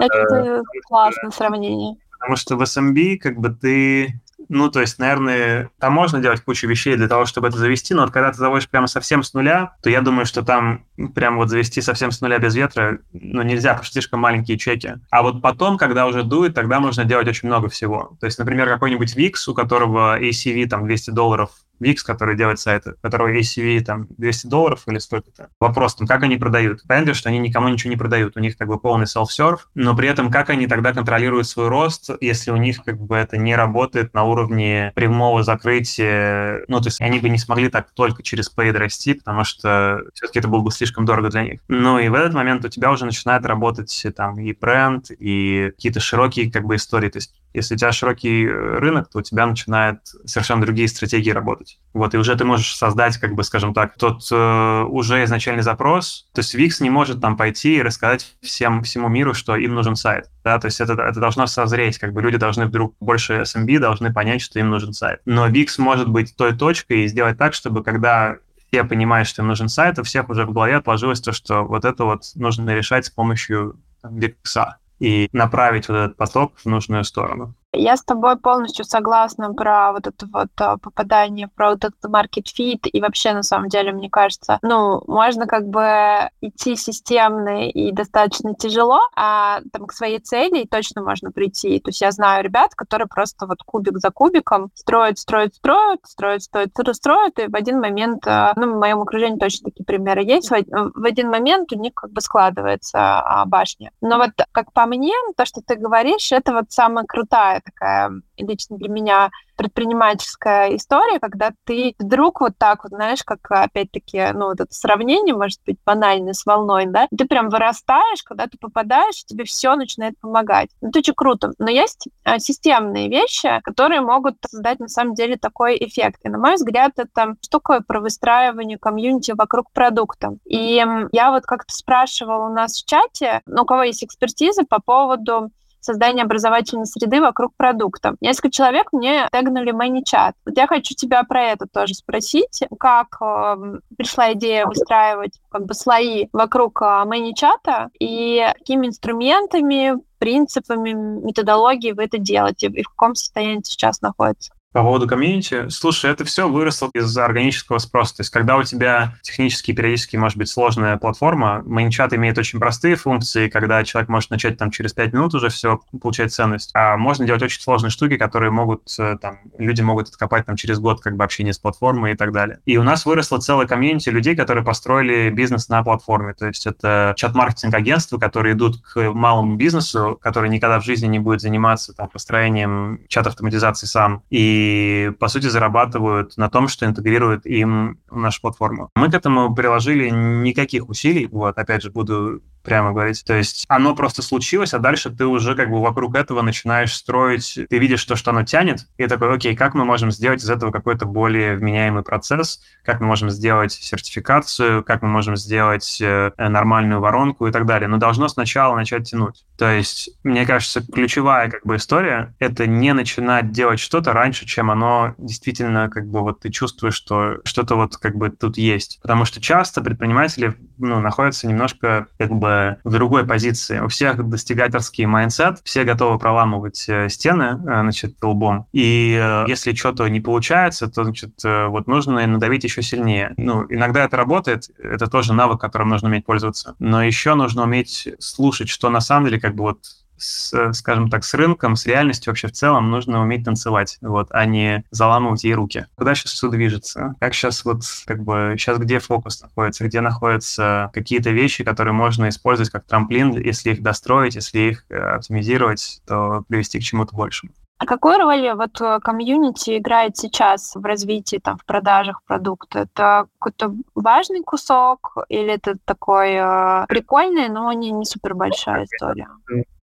Это э, классное сравнение. Потому что в SMB как бы ты ну, то есть, наверное, там можно делать кучу вещей для того, чтобы это завести, но вот когда ты заводишь прямо совсем с нуля, то я думаю, что там прям вот завести совсем с нуля без ветра, ну, нельзя, потому что слишком маленькие чеки. А вот потом, когда уже дует, тогда можно делать очень много всего. То есть, например, какой-нибудь VIX, у которого ACV там 200 долларов Wix, который делает сайты, у которого ACV там 200 долларов или сколько-то. Вопрос там, как они продают? Понятно, что они никому ничего не продают, у них как бы полный self-serve, но при этом как они тогда контролируют свой рост, если у них как бы это не работает на уровне прямого закрытия, ну, то есть они бы не смогли так только через paid расти, потому что все-таки это было бы слишком дорого для них. Ну и в этот момент у тебя уже начинает работать там и бренд, и какие-то широкие как бы истории, то есть если у тебя широкий э, рынок, то у тебя начинают совершенно другие стратегии работать. Вот, и уже ты можешь создать, как бы, скажем так, тот э, уже изначальный запрос. То есть Wix не может там пойти и рассказать всем, всему миру, что им нужен сайт. Да, то есть это, это должно созреть, как бы люди должны вдруг больше SMB должны понять, что им нужен сайт. Но Wix может быть той точкой и сделать так, чтобы когда все понимают, что им нужен сайт, у всех уже в голове отложилось то, что вот это вот нужно решать с помощью Викса и направить вот этот поток в нужную сторону. Я с тобой полностью согласна про вот это вот а, попадание про вот этот market fit и вообще на самом деле мне кажется, ну можно как бы идти системно и достаточно тяжело, а там к своей цели точно можно прийти. То есть я знаю ребят, которые просто вот кубик за кубиком строят, строят, строят, строят, строят, строят, и в один момент, а, ну в моем окружении точно такие примеры есть, в один момент у них как бы складывается а, башня. Но вот как по мне, то, что ты говоришь, это вот самая крутая такая лично для меня предпринимательская история, когда ты вдруг вот так вот, знаешь, как опять-таки, ну, вот это сравнение, может быть, банальное с волной, да, ты прям вырастаешь, когда ты попадаешь, тебе все начинает помогать. Ну, это очень круто. Но есть а, системные вещи, которые могут создать, на самом деле, такой эффект. И, на мой взгляд, это штука про выстраивание комьюнити вокруг продукта. И я вот как-то спрашивала у нас в чате, ну, у кого есть экспертиза по поводу создания образовательной среды вокруг продукта. Несколько человек мне тегнули ManyChat. Вот я хочу тебя про это тоже спросить. Как э, пришла идея выстраивать как бы слои вокруг э, ManyChat и какими инструментами, принципами, методологией вы это делаете и в каком состоянии сейчас находится? По поводу комьюнити, слушай, это все выросло из органического спроса. То есть, когда у тебя технически, периодически может быть сложная платформа, ManyChat имеет очень простые функции, когда человек может начать там через 5 минут уже все получать ценность. А можно делать очень сложные штуки, которые могут, э, там, люди могут откопать там через год как бы общение с платформой и так далее. И у нас выросло целое комьюнити людей, которые построили бизнес на платформе. То есть это чат-маркетинг агентства, которые идут к малому бизнесу, который никогда в жизни не будет заниматься там построением чат-автоматизации сам. И и, по сути, зарабатывают на том, что интегрируют им нашу платформу. Мы к этому приложили никаких усилий, вот, опять же, буду прямо говорить. То есть оно просто случилось, а дальше ты уже как бы вокруг этого начинаешь строить, ты видишь то, что оно тянет, и такой, окей, как мы можем сделать из этого какой-то более вменяемый процесс, как мы можем сделать сертификацию, как мы можем сделать э, нормальную воронку и так далее. Но должно сначала начать тянуть. То есть, мне кажется, ключевая как бы история — это не начинать делать что-то раньше, чем оно действительно как бы вот ты чувствуешь, что что-то вот как бы тут есть. Потому что часто предприниматели ну, находятся немножко как бы в другой позиции. У всех достигательский mindset, все готовы проламывать э, стены, э, значит, лбом. И э, если что-то не получается, то, значит, вот нужно надавить еще сильнее. Ну, иногда это работает, это тоже навык, которым нужно уметь пользоваться. Но еще нужно уметь слушать, что на самом деле как бы вот с, скажем так, с рынком, с реальностью вообще в целом нужно уметь танцевать, вот, а не заламывать ей руки. Куда сейчас все движется? Как сейчас вот, как бы, сейчас где фокус находится? Где находятся какие-то вещи, которые можно использовать как трамплин, если их достроить, если их э, оптимизировать, то привести к чему-то большему. А какую роль вот э, комьюнити играет сейчас в развитии, там, в продажах продукта? Это какой-то важный кусок или это такой э, прикольный, но не, не супер большая история?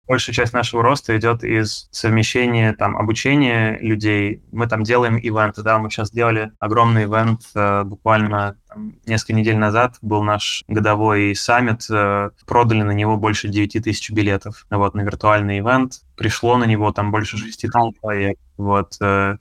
Большая часть нашего роста идет из совмещения там обучения людей. Мы там делаем ивенты, да, мы сейчас сделали огромный ивент э, буквально несколько недель назад был наш годовой саммит, э, продали на него больше 9 тысяч билетов вот, на виртуальный ивент. Пришло на него там больше 6 тысяч человек. Вот, э,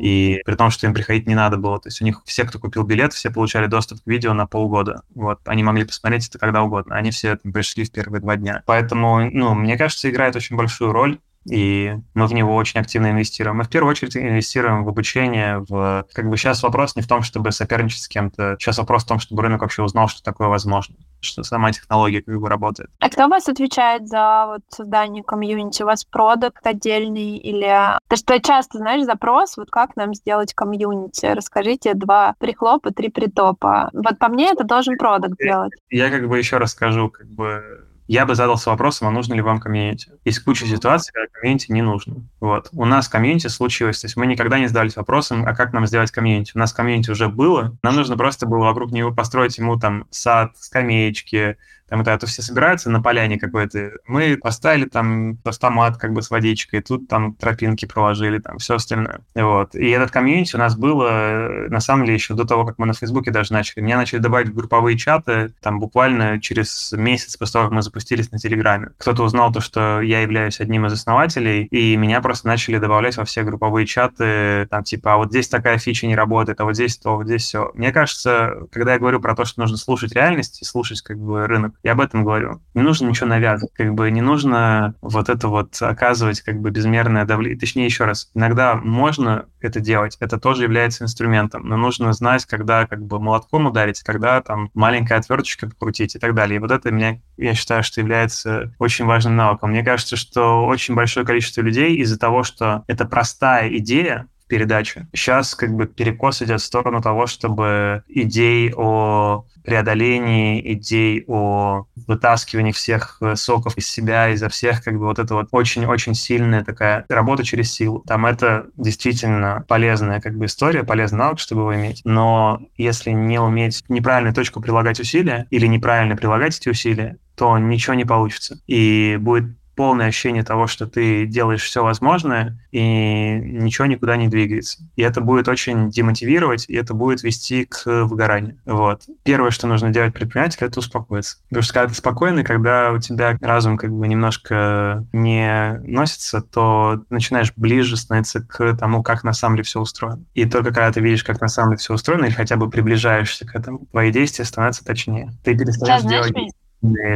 и при том, что им приходить не надо было. То есть у них все, кто купил билет, все получали доступ к видео на полгода. Вот, они могли посмотреть это когда угодно. Они все там, пришли в первые два дня. Поэтому, ну, мне кажется, играет очень большую роль и мы в него очень активно инвестируем. Мы в первую очередь инвестируем в обучение, в... Как бы сейчас вопрос не в том, чтобы соперничать с кем-то, сейчас вопрос в том, чтобы рынок вообще узнал, что такое возможно, что сама технология как бы работает. А кто у вас отвечает за вот создание комьюнити? У вас продукт отдельный или... Ты что часто, знаешь, запрос, вот как нам сделать комьюнити? Расскажите два прихлопа, три притопа. Вот по мне это должен продукт делать. Я как бы еще расскажу, как бы я бы задался вопросом, а нужно ли вам комьюнити. Есть куча ситуаций, когда комьюнити не нужно. Вот. У нас комьюнити случилось, то есть мы никогда не задались вопросом, а как нам сделать комьюнити. У нас комьюнити уже было, нам нужно просто было вокруг него построить ему там сад, скамеечки, там это, это все собираются на поляне какой-то. Мы поставили там автомат как бы с водичкой, тут там тропинки проложили, там все остальное. Вот. И этот комьюнити у нас было, э, на самом деле, еще до того, как мы на Фейсбуке даже начали. Меня начали добавить в групповые чаты, там буквально через месяц после того, как мы запустились на Телеграме. Кто-то узнал то, что я являюсь одним из основателей, и меня просто начали добавлять во все групповые чаты, там типа, а вот здесь такая фича не работает, а вот здесь то, вот здесь все. Мне кажется, когда я говорю про то, что нужно слушать реальность и слушать как бы рынок, я об этом говорю. Не нужно ничего навязывать, как бы не нужно вот это вот оказывать как бы безмерное давление. Точнее, еще раз, иногда можно это делать, это тоже является инструментом, но нужно знать, когда как бы молотком ударить, когда там маленькая отверточка покрутить и так далее. И вот это меня, я считаю, что является очень важным навыком. Мне кажется, что очень большое количество людей из-за того, что это простая идея, передачи. Сейчас как бы перекос идет в сторону того, чтобы идей о преодолении идей о вытаскивании всех э, соков из себя, изо всех, как бы вот это вот очень-очень сильная такая работа через силу. Там это действительно полезная как бы история, полезный навык, чтобы его иметь. Но если не уметь неправильную точку прилагать усилия или неправильно прилагать эти усилия, то ничего не получится. И будет полное ощущение того, что ты делаешь все возможное, и ничего никуда не двигается. И это будет очень демотивировать, и это будет вести к выгоранию. Вот. Первое, что нужно делать предпринимателю, это успокоиться. Потому что когда ты спокойный, когда у тебя разум как бы немножко не носится, то начинаешь ближе становиться к тому, как на самом деле все устроено. И только когда ты видишь, как на самом деле все устроено, или хотя бы приближаешься к этому, твои действия становятся точнее. Ты перестаешь да, делать...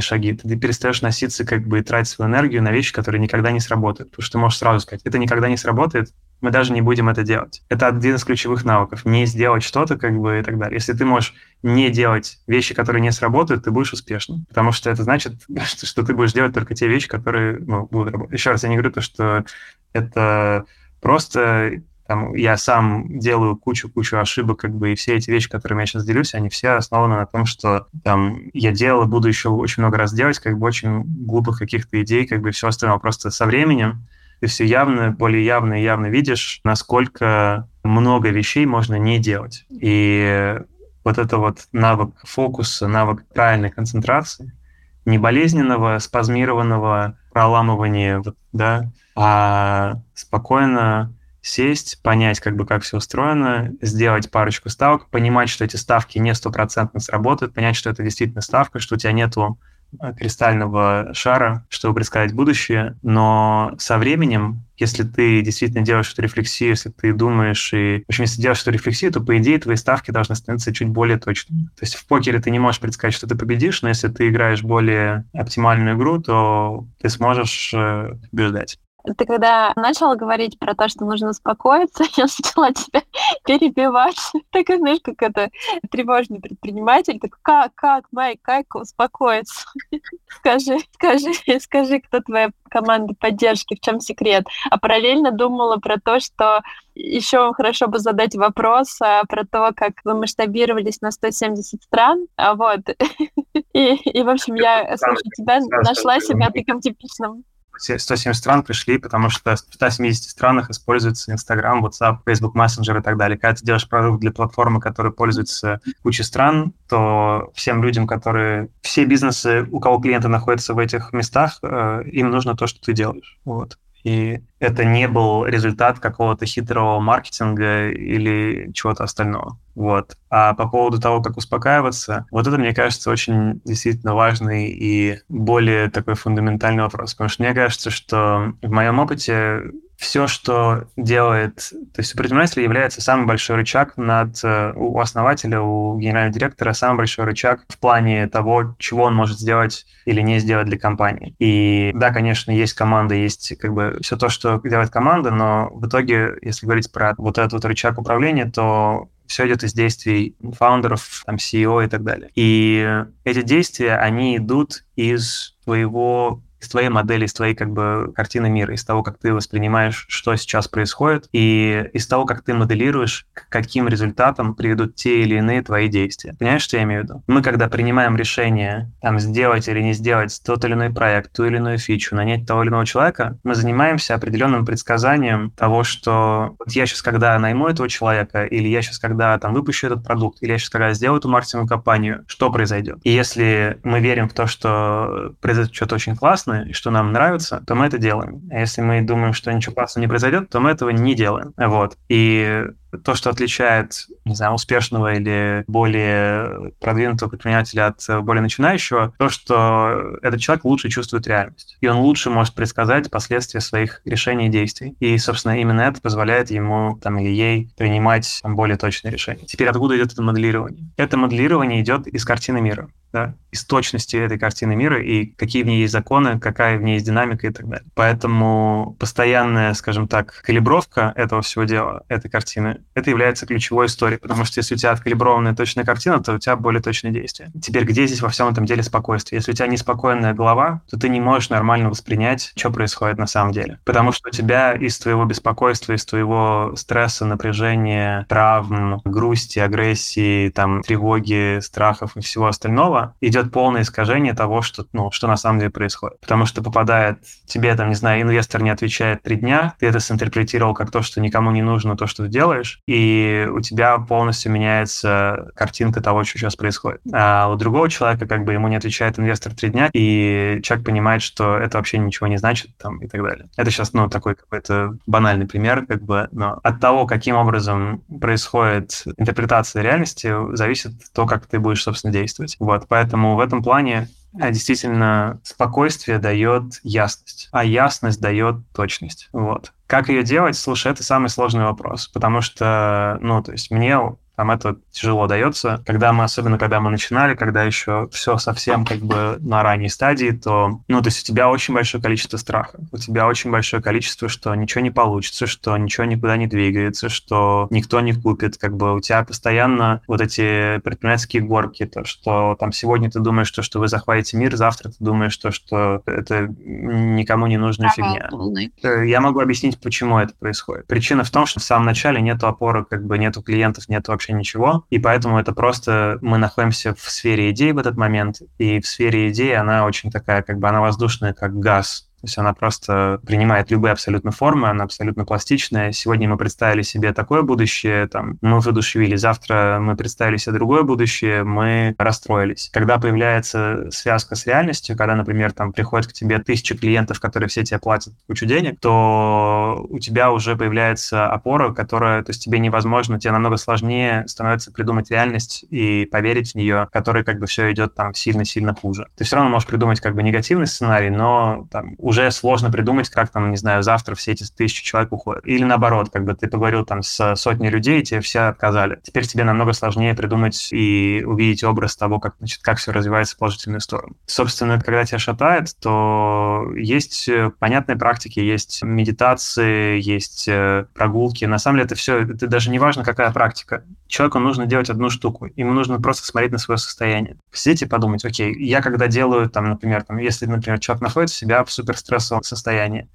шаги. Ты перестаешь носиться как бы и тратить свою энергию на вещи, которые никогда не сработают. Потому что ты можешь сразу сказать, это никогда не сработает, мы даже не будем это делать. Это один из ключевых навыков. Не сделать что-то, как бы, и так далее. Если ты можешь не делать вещи, которые не сработают, ты будешь успешным. Потому что это значит, [LAUGHS] что, что ты будешь делать только те вещи, которые ну, будут работать. Еще раз, я не говорю то, что это просто там, я сам делаю кучу-кучу ошибок, как бы, и все эти вещи, которыми я сейчас делюсь, они все основаны на том, что там я делал и буду еще очень много раз делать, как бы очень глупых каких-то идей, как бы все остальное. Просто со временем ты все явно, более явно и явно видишь, насколько много вещей можно не делать. И вот это вот навык фокуса, навык правильной концентрации, не болезненного, спазмированного проламывания, да, а спокойно сесть, понять, как бы, как все устроено, сделать парочку ставок, понимать, что эти ставки не стопроцентно сработают, понять, что это действительно ставка, что у тебя нету э, кристального шара, чтобы предсказать будущее, но со временем, если ты действительно делаешь эту рефлексию, если ты думаешь и, в общем, если делаешь эту рефлексию, то, по идее, твои ставки должны становиться чуть более точными. То есть в покере ты не можешь предсказать, что ты победишь, но если ты играешь более оптимальную игру, то ты сможешь э, побеждать. Ты когда начала говорить про то, что нужно успокоиться, [LAUGHS] я начала тебя [LAUGHS] перебивать. [LAUGHS] Так, знаешь, как это тревожный предприниматель. Так, как, как, Майк, как успокоиться? Скажи, скажи, скажи, кто твоя команда поддержки, в чем секрет? А параллельно думала про то, что еще хорошо бы задать вопрос а, про то, как вы масштабировались на 170 стран. А вот. И, и в общем, я, слушай, тебя нашла себя таким типичным 170 стран пришли, потому что в 170 странах используется Instagram, WhatsApp, Facebook Messenger и так далее. Когда ты делаешь продукт для платформы, которая пользуется кучей стран, то всем людям, которые... Все бизнесы, у кого клиенты находятся в этих местах, э, им нужно то, что ты делаешь. Вот. И это не был результат какого-то хитрого маркетинга или чего-то остального. Вот. А по поводу того, как успокаиваться, вот это, мне кажется, очень действительно важный и более такой фундаментальный вопрос. Потому что мне кажется, что в моем опыте все, что делает... То есть у предпринимателя является самый большой рычаг над... Э, у основателя, у генерального директора самый большой рычаг в плане того, чего он может сделать или не сделать для компании. И да, конечно, есть команда, есть как бы все то, что делает команда, но в итоге, если говорить про вот этот вот рычаг управления, то все идет из действий фаундеров, там, CEO и так далее. И эти действия, они идут из твоего из твоей модели, из твоей как бы картины мира, из того, как ты воспринимаешь, что сейчас происходит, и из того, как ты моделируешь, к каким результатам приведут те или иные твои действия. Понимаешь, что я имею в виду? Мы, когда принимаем решение, там, сделать или не сделать тот или иной проект, ту или иную фичу, нанять того или иного человека, мы занимаемся определенным предсказанием того, что вот я сейчас, когда найму этого человека, или я сейчас, когда там выпущу этот продукт, или я сейчас, когда сделаю эту маркетинговую кампанию, что произойдет? И если мы верим в то, что произойдет что-то очень классное, классно и что нам нравится, то мы это делаем. А если мы думаем, что ничего классного не произойдет, то мы этого не делаем. Вот. И то, что отличает, не знаю, успешного или более продвинутого предпринимателя от более начинающего, то, что этот человек лучше чувствует реальность. И он лучше может предсказать последствия своих решений и действий. И, собственно, именно это позволяет ему там, или ей принимать там, более точные решения. Теперь откуда идет это моделирование? Это моделирование идет из картины мира да, из точности этой картины мира и какие в ней есть законы, какая в ней есть динамика и так далее. Поэтому постоянная, скажем так, калибровка этого всего дела, этой картины, это является ключевой историей, потому что если у тебя откалиброванная точная картина, то у тебя более точные действия. Теперь где здесь во всем этом деле спокойствие? Если у тебя неспокойная голова, то ты не можешь нормально воспринять, что происходит на самом деле. Потому что у тебя из твоего беспокойства, из твоего стресса, напряжения, травм, грусти, агрессии, там, тревоги, страхов и всего остального, идет полное искажение того, что, ну, что на самом деле происходит. Потому что попадает тебе, там, не знаю, инвестор не отвечает три дня, ты это синтерпретировал как то, что никому не нужно то, что ты делаешь, и у тебя полностью меняется картинка того, что сейчас происходит. А у другого человека как бы ему не отвечает инвестор три дня, и человек понимает, что это вообще ничего не значит там и так далее. Это сейчас, ну, такой какой-то банальный пример, как бы, но от того, каким образом происходит интерпретация реальности, зависит то, как ты будешь, собственно, действовать. Вот. Поэтому в этом плане э, действительно спокойствие дает ясность, а ясность дает точность. Вот. Как ее делать? Слушай, это самый сложный вопрос, потому что, ну, то есть мне Там это тяжело дается. Когда мы, особенно когда мы начинали, когда еще все совсем как бы на ранней стадии, то, ну, то есть у тебя очень большое количество страха, у тебя очень большое количество, что ничего не получится, что ничего никуда не двигается, что никто не купит, как бы у тебя постоянно вот эти предпринимательские горки, то, что там сегодня ты думаешь, что, что вы захватите мир, завтра ты думаешь, что, что это никому не нужная фигня. Э, я могу объяснить, почему это происходит. Причина в том, что в самом начале нету опоры, как бы нету клиентов, нету вообще ничего, и поэтому это просто мы находимся в сфере идей в этот момент, и в сфере идей она очень такая, как бы она воздушная, как газ, то есть она просто принимает любые абсолютно формы, она абсолютно пластичная. Сегодня мы представили себе такое будущее, там, мы воодушевили, завтра мы представили себе другое будущее, мы расстроились. Когда появляется связка с реальностью, когда, например, там приходит к тебе тысяча клиентов, которые все тебе платят кучу денег, то у тебя уже появляется опора, которая, то есть тебе невозможно, тебе намного сложнее становится придумать реальность и поверить в нее, которой как бы все идет там сильно-сильно хуже. Ты все равно можешь придумать как бы негативный сценарий, но там уже сложно придумать, как там, не знаю, завтра все эти тысячи человек уходят. Или наоборот, как бы ты поговорил там с сотней людей, и тебе все отказали. Теперь тебе намного сложнее придумать и увидеть образ того, как, значит, как все развивается в положительную сторону. Собственно, когда тебя шатает, то есть э, понятные практики, есть медитации, есть э, прогулки. На самом деле это все, это даже не важно, какая практика. Человеку нужно делать одну штуку. Ему нужно просто смотреть на свое состояние. Сидеть и подумать, окей, я когда делаю, там, например, там, если, например, человек находит себя в супер стрессовом состоянии,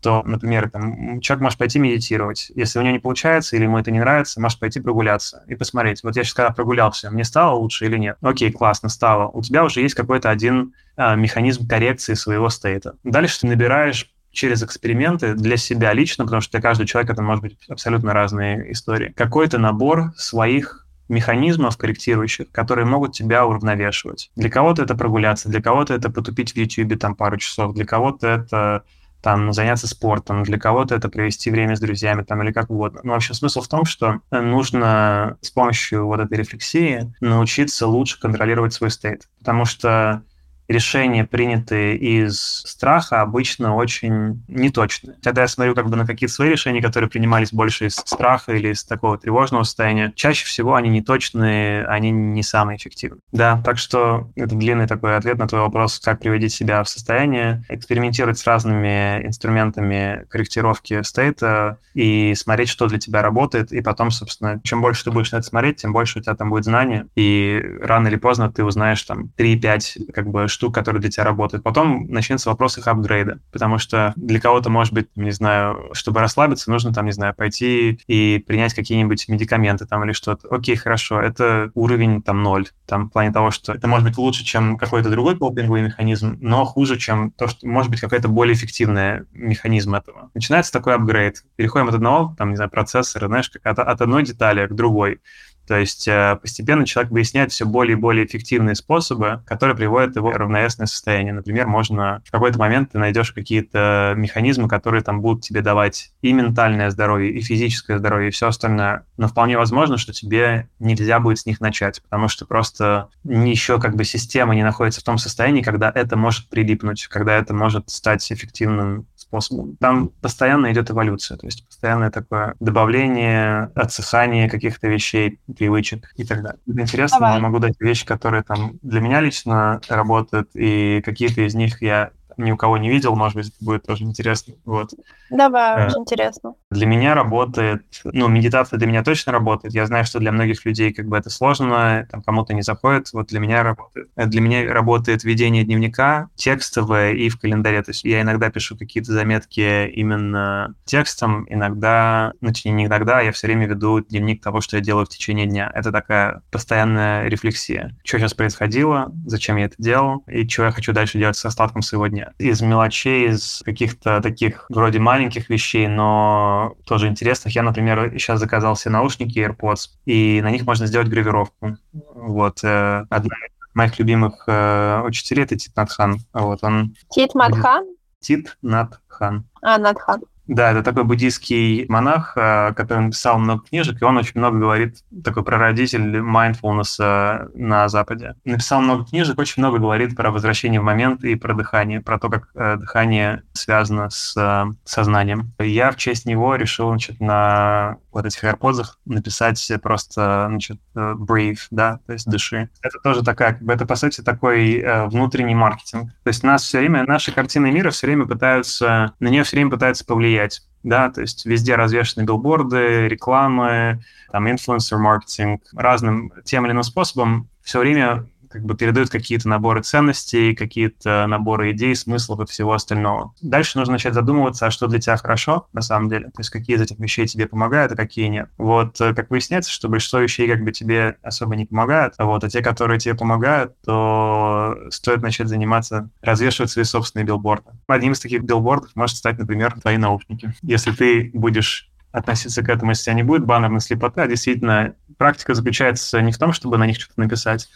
то, например, там, человек может пойти медитировать. Если у него не получается или ему это не нравится, может пойти прогуляться и посмотреть. Вот я сейчас когда прогулялся, мне стало лучше или нет? Окей, классно, стало. У тебя уже есть какой-то один а, механизм коррекции своего стейта. Дальше ты набираешь через эксперименты для себя лично, потому что для каждого человека это может быть абсолютно разные истории. Какой-то набор своих механизмов корректирующих, которые могут тебя уравновешивать. Для кого-то это прогуляться, для кого-то это потупить в YouTube там пару часов, для кого-то это там заняться спортом, для кого-то это провести время с друзьями там или как угодно. Но вообще смысл в том, что нужно с помощью вот этой рефлексии научиться лучше контролировать свой стейт, потому что решения, принятые из страха, обычно очень неточные. Когда я смотрю как бы на какие-то свои решения, которые принимались больше из страха или из такого тревожного состояния, чаще всего они неточные, они не самые эффективные. Да, так что это длинный такой ответ на твой вопрос, как приводить себя в состояние, экспериментировать с разными инструментами корректировки стейта и смотреть, что для тебя работает, и потом, собственно, чем больше ты будешь на это смотреть, тем больше у тебя там будет знания, и рано или поздно ты узнаешь там 3-5 как бы штук, которые для тебя работают. Потом начнется вопрос их апгрейда, потому что для кого-то, может быть, не знаю, чтобы расслабиться, нужно там, не знаю, пойти и принять какие-нибудь медикаменты там или что-то. Окей, хорошо, это уровень там ноль, там в плане того, что это может быть лучше, чем какой-то другой копинговый механизм, но хуже, чем то, что может быть какой-то более эффективный механизм этого. Начинается такой апгрейд. Переходим от одного, там, не знаю, процессора, знаешь, как от, от одной детали к другой. То есть э, постепенно человек выясняет все более и более эффективные способы, которые приводят его в равновесное состояние. Например, можно в какой-то момент ты найдешь какие-то механизмы, которые там будут тебе давать и ментальное здоровье, и физическое здоровье, и все остальное. Но вполне возможно, что тебе нельзя будет с них начать, потому что просто еще как бы система не находится в том состоянии, когда это может прилипнуть, когда это может стать эффективным способом. Там постоянно идет эволюция, то есть постоянное такое добавление, отсыхание каких-то вещей, привычек и так далее. Это интересно, Давай. я могу дать вещи, которые там для меня лично работают, и какие-то из них я ни у кого не видел, может быть, будет тоже интересно. Вот. Давай, э, очень интересно. Для меня работает, ну, медитация для меня точно работает. Я знаю, что для многих людей как бы это сложно, там кому-то не заходит. Вот для меня работает. Э, для меня работает ведение дневника текстовое и в календаре. То есть я иногда пишу какие-то заметки именно текстом, иногда, ну, не иногда, я все время веду дневник того, что я делаю в течение дня. Это такая постоянная рефлексия. Что сейчас происходило, зачем я это делал, и что я хочу дальше делать с остатком своего дня из мелочей, из каких-то таких вроде маленьких вещей, но тоже интересных. Я, например, сейчас заказал себе наушники AirPods, и на них можно сделать гравировку. Вот. Э, одна из моих любимых э, учителей — это Тит Надхан. Вот он... Тит Надхан? Тит Надхан. А, Надхан. Да, это такой буддийский монах, э, который написал много книжек, и он очень много говорит, такой прародитель mindfulness э, на Западе. Написал много книжек, очень много говорит про возвращение в момент и про дыхание, про то, как э, дыхание связано с сознанием. Я в честь него решил значит, на вот этих AirPods написать просто, значит, э, breathe, да, то есть дыши. Это тоже такая, как бы, это, по сути, такой э, внутренний маркетинг. То есть нас все время, наши картины мира все время пытаются, на нее все время пытаются повлиять да, то есть везде развешаны билборды, рекламы, там, инфлюенсер-маркетинг, разным тем или иным способом все время как бы передают какие-то наборы ценностей, какие-то наборы идей, смыслов и всего остального. Дальше нужно начать задумываться, а что для тебя хорошо на самом деле, то есть какие из этих вещей тебе помогают, а какие нет. Вот, э, как выясняется, что большинство вещей как бы тебе особо не помогают, а вот, а те, которые тебе помогают, то стоит начать заниматься, развешивать свои собственные билборды. Одним из таких билбордов может стать, например, твои наушники. Если ты будешь относиться к этому, если у тебя не будет баннерной слепоты, а действительно практика заключается не в том, чтобы на них что-то написать,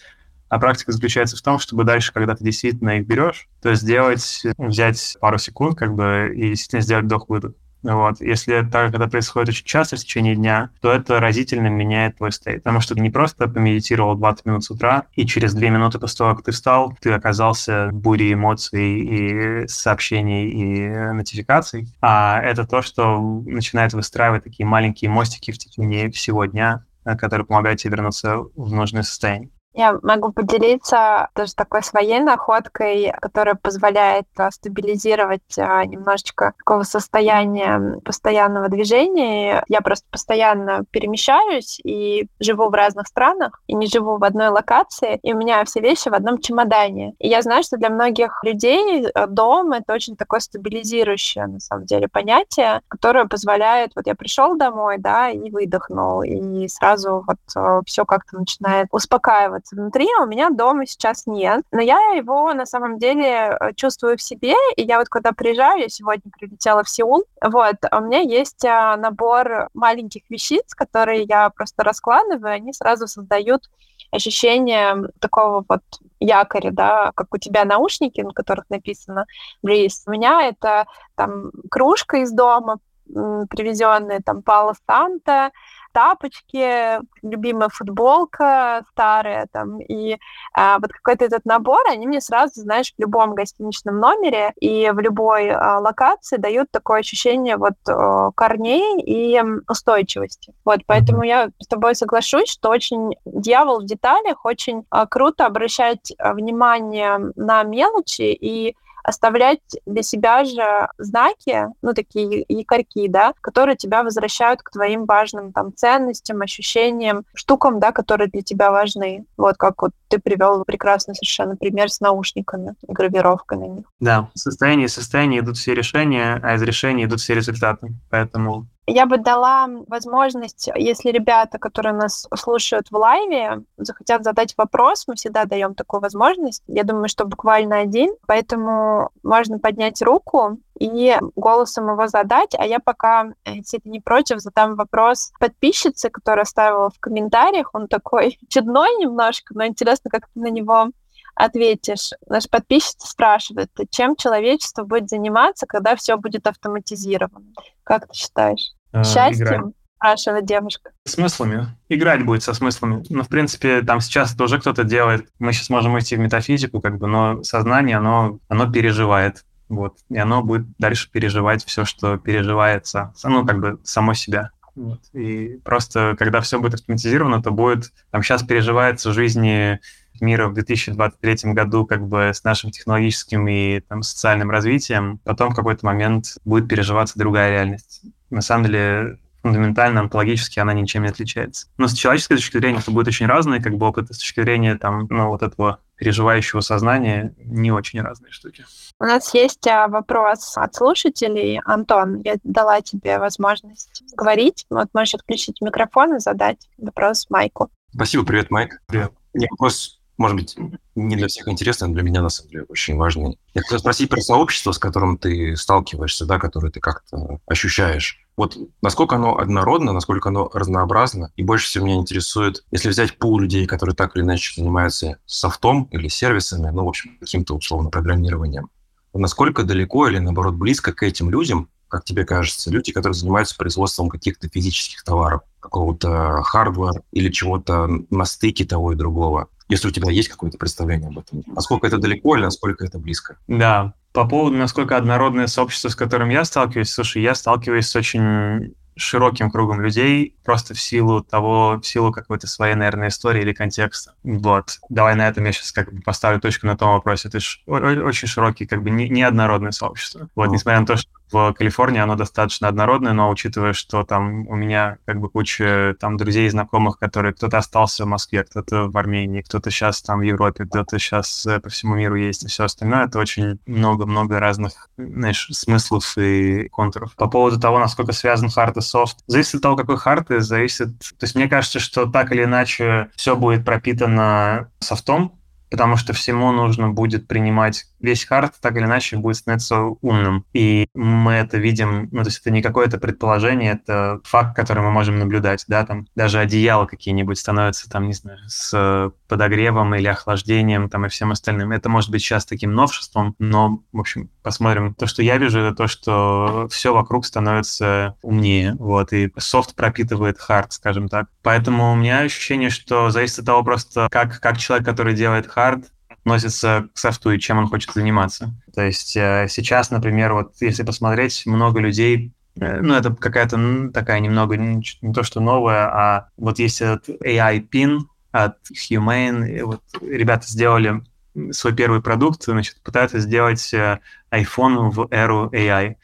а практика заключается в том, чтобы дальше, когда ты действительно их берешь, то сделать, взять пару секунд, как бы, и действительно сделать вдох-выдох. Вот. Если так, это происходит очень часто в течение дня, то это разительно меняет твой стейт. Потому что ты не просто помедитировал 20 минут с утра, и через 2 минуты после того, как ты встал, ты оказался в буре эмоций и сообщений и нотификаций, а это то, что начинает выстраивать такие маленькие мостики в течение всего дня, которые помогают тебе вернуться в нужное состояние. Я могу поделиться тоже такой своей находкой, которая позволяет а, стабилизировать а, немножечко такого состояния постоянного движения. Я просто постоянно перемещаюсь и живу в разных странах, и не живу в одной локации, и у меня все вещи в одном чемодане. И я знаю, что для многих людей а, дом — это очень такое стабилизирующее, на самом деле, понятие, которое позволяет... Вот я пришел домой, да, и выдохнул, и сразу вот все как-то начинает успокаиваться находится внутри, а у меня дома сейчас нет. Но я его на самом деле э, чувствую в себе, и я вот когда приезжаю, я сегодня прилетела в Сеул, вот, у меня есть а, набор маленьких вещиц, которые я просто раскладываю, они сразу создают ощущение такого вот якоря, да, как у тебя наушники, на которых написано Breeze. У меня это там кружка из дома, привезенная там Пала Санта, тапочки, любимая футболка старая там, и а, вот какой-то этот набор, они мне сразу, знаешь, в любом гостиничном номере и в любой а, локации дают такое ощущение вот а, корней и устойчивости. Вот, поэтому я с тобой соглашусь, что очень дьявол в деталях, очень а, круто обращать а, внимание на мелочи и оставлять для себя же знаки, ну, такие якорьки, да, которые тебя возвращают к твоим важным там ценностям, ощущениям, штукам, да, которые для тебя важны. Вот как вот ты привел прекрасный совершенно пример с наушниками, гравировкой на них. Да, в состоянии состоянии идут все решения, а из решений идут все результаты. Поэтому я бы дала возможность, если ребята, которые нас слушают в лайве, захотят задать вопрос, мы всегда даем такую возможность. Я думаю, что буквально один, поэтому можно поднять руку и голосом его задать, а я пока, если ты не против, задам вопрос подписчице, которая оставила в комментариях. Он такой [LAUGHS] чудной немножко, но интересно, как ты на него ответишь. Наш подписчица спрашивает, чем человечество будет заниматься, когда все будет автоматизировано? Как ты считаешь? Э, Счастьем? Играть. Спрашивает девушка. Смыслами. Играть будет со смыслами. Ну, в принципе, там сейчас это уже кто-то делает. Мы сейчас можем идти в метафизику, как бы, но сознание, оно, оно переживает. Вот. И оно будет дальше переживать все, что переживается, ну, как бы само себя. Вот. И просто, когда все будет автоматизировано, то будет... Там сейчас переживается жизни мира в 2023 году как бы с нашим технологическим и там, социальным развитием, потом в какой-то момент будет переживаться другая реальность. На самом деле фундаментально, онтологически она ничем не отличается. Но с человеческой точки зрения это будет очень разное, как бы опыт с точки зрения там, ну, вот этого переживающего сознания не очень разные штуки. У нас есть а, вопрос от слушателей. Антон, я дала тебе возможность говорить. Вот можешь отключить микрофон и задать вопрос Майку. Спасибо, привет, Майк. Привет. Мне вопрос может быть, не для всех интересный, но для меня, на самом деле, очень важный. Я хотел спросить про сообщество, с которым ты сталкиваешься, да, которое ты как-то ощущаешь. Вот насколько оно однородно, насколько оно разнообразно, и больше всего меня интересует, если взять пул людей, которые так или иначе занимаются софтом или сервисами, ну, в общем, каким-то условно программированием, насколько далеко или, наоборот, близко к этим людям, как тебе кажется, люди, которые занимаются производством каких-то физических товаров, какого-то хардвара или чего-то на стыке того и другого если у тебя есть какое-то представление об этом. Насколько это далеко или насколько это близко? Да. По поводу, насколько однородное сообщество, с которым я сталкиваюсь, слушай, я сталкиваюсь с очень широким кругом людей, просто в силу того, в силу какой-то своей, наверное, истории или контекста. Вот. Давай на этом я сейчас как бы поставлю точку на том вопросе. Это ж очень широкий, как бы не, неоднородное сообщество. Вот, несмотря на то, что в Калифорнии оно достаточно однородное, но учитывая, что там у меня как бы куча там друзей и знакомых, которые кто-то остался в Москве, кто-то в Армении, кто-то сейчас там в Европе, кто-то сейчас э, по всему миру есть и все остальное, это очень много-много разных, знаешь, смыслов и контуров. По поводу того, насколько связан хард и софт, зависит от того, какой хард, и зависит... То есть мне кажется, что так или иначе все будет пропитано софтом, потому что всему нужно будет принимать весь хард, так или иначе будет становиться умным. И мы это видим, ну, то есть это не какое-то предположение, это факт, который мы можем наблюдать, да, там даже одеяла какие-нибудь становятся, там, не знаю, с подогревом или охлаждением, там, и всем остальным. Это может быть сейчас таким новшеством, но, в общем, посмотрим. То, что я вижу, это то, что все вокруг становится умнее, вот, и софт пропитывает хард, скажем так. Поэтому у меня ощущение, что зависит от того просто, как, как человек, который делает хард, относится к софту и чем он хочет заниматься. То есть э, сейчас, например, вот если посмотреть, много людей э, ну, это какая-то такая немного, не, то что новая, а вот есть этот AI-пин от Humane, вот ребята сделали свой первый продукт, значит, пытаются сделать э, iPhone в эру AI.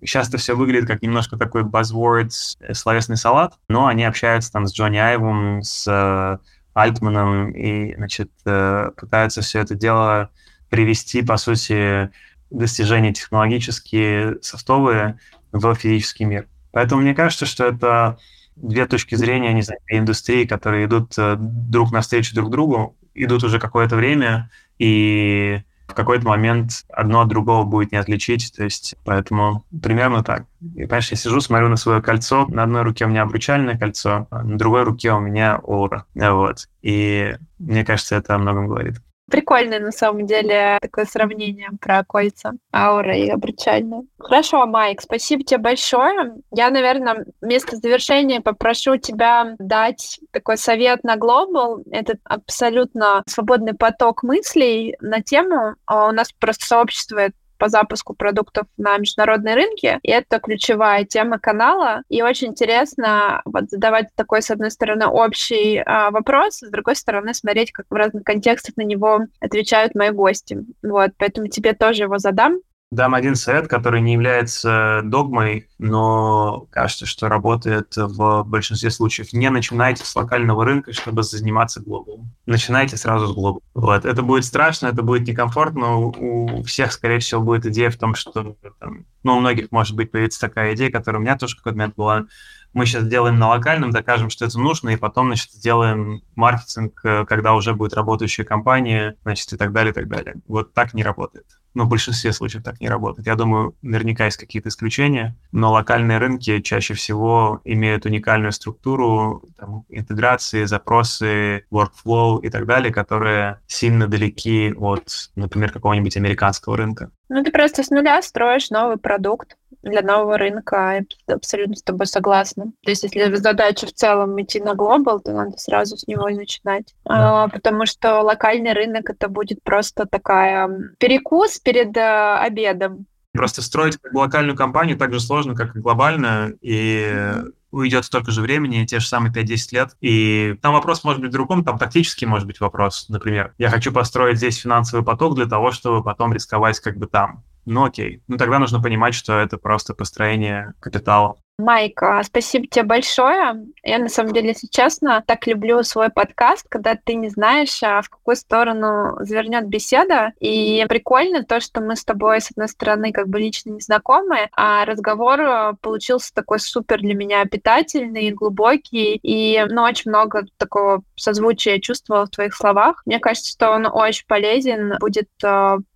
Сейчас это все выглядит как немножко такой buzzword, словесный салат, но они общаются там с Джонни Айвом, с Альтманом и, значит, э, пытаются все это дело привести, по сути, достижения технологические, софтовые в физический мир. Поэтому мне кажется, что это две точки зрения, не знаю, индустрии, которые идут э, друг навстречу друг другу, идут уже какое-то время, и в какой-то момент одно от другого будет не отличить, то есть поэтому примерно так. И, понимаешь, я сижу, смотрю на свое кольцо, на одной руке у меня обручальное кольцо, а на другой руке у меня аура, вот. И мне кажется, это о многом говорит. Прикольное, на самом деле, такое сравнение про кольца, аура и обручальная. Хорошо, Майк, спасибо тебе большое. Я, наверное, вместо завершения попрошу тебя дать такой совет на Global. Это абсолютно свободный поток мыслей на тему. А у нас просто сообщество по запуску продуктов на международные рынки. И это ключевая тема канала. И очень интересно вот, задавать такой, с одной стороны, общий а, вопрос, с другой стороны, смотреть, как в разных контекстах на него отвечают мои гости. Вот, поэтому тебе тоже его задам дам один совет, который не является догмой, но кажется, что работает в большинстве случаев. Не начинайте с локального рынка, чтобы заниматься глобалом. Начинайте сразу с глобала. Вот. Это будет страшно, это будет некомфортно. У всех, скорее всего, будет идея в том, что там, ну, у многих, может быть, появится такая идея, которая у меня тоже в какой-то момент была. Мы сейчас делаем на локальном, докажем, что это нужно, и потом, значит, сделаем маркетинг, э, когда уже будет работающая компания, значит, и так далее, и так далее. Вот так не работает но в большинстве случаев так не работает. Я думаю, наверняка есть какие-то исключения, но локальные рынки чаще всего имеют уникальную структуру, там, интеграции, запросы, workflow и так далее, которые сильно далеки от, например, какого-нибудь американского рынка. Ну, ты просто с нуля строишь новый продукт для нового рынка. Я абсолютно с тобой согласна. То есть, если задача в целом идти на глобал, то надо сразу с него и начинать. Да. А, потому что локальный рынок это будет просто такая перекус перед а, обедом. Просто строить локальную компанию так же сложно, как и глобальную, и уйдет столько же времени, те же самые 5-10 лет. И там вопрос может быть в другом, там тактический может быть вопрос. Например, я хочу построить здесь финансовый поток для того, чтобы потом рисковать как бы там. Ну окей. Ну тогда нужно понимать, что это просто построение капитала. Майк, а, спасибо тебе большое. Я, на самом деле, если честно, так люблю свой подкаст, когда ты не знаешь, а в какую сторону завернет беседа. И прикольно то, что мы с тобой, с одной стороны, как бы лично не знакомы, а разговор а, получился такой супер для меня питательный, глубокий, и ну, очень много такого созвучия чувствовала в твоих словах. Мне кажется, что он очень полезен будет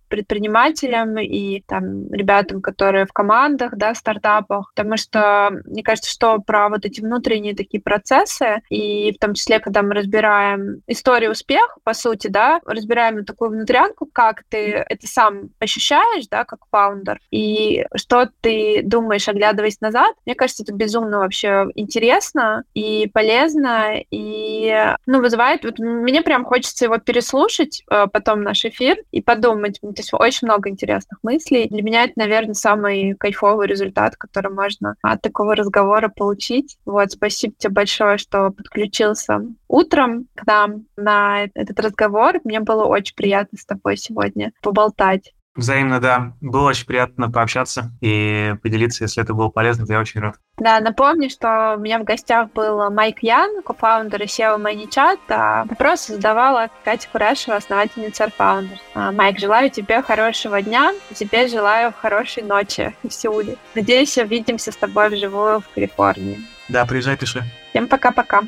предпринимателям и там ребятам, которые в командах, да, стартапах, потому что мне кажется, что про вот эти внутренние такие процессы, и в том числе, когда мы разбираем историю успеха, по сути, да, разбираем такую внутрянку, как ты это сам ощущаешь, да, как фаундер, и что ты думаешь, оглядываясь назад, мне кажется, это безумно вообще интересно и полезно, и, ну, вызывает, вот мне прям хочется его переслушать, э, потом наш эфир, и подумать, То есть очень много интересных мыслей. Для меня это, наверное, самый кайфовый результат, который можно от такого разговора получить. Вот, спасибо тебе большое, что подключился утром к нам на этот разговор. Мне было очень приятно с тобой сегодня поболтать. Взаимно, да. Было очень приятно пообщаться и поделиться, если это было полезно, то я очень рад. Да, напомню, что у меня в гостях был Майк Ян, кофаундер SEO ManyChat, а вопросы задавала Катя Курашева, основательница AirFounders. А, Майк, желаю тебе хорошего дня, тебе желаю хорошей ночи в Сеуле. Надеюсь, увидимся с тобой вживую в Калифорнии. Да, приезжай, пиши. Всем пока-пока.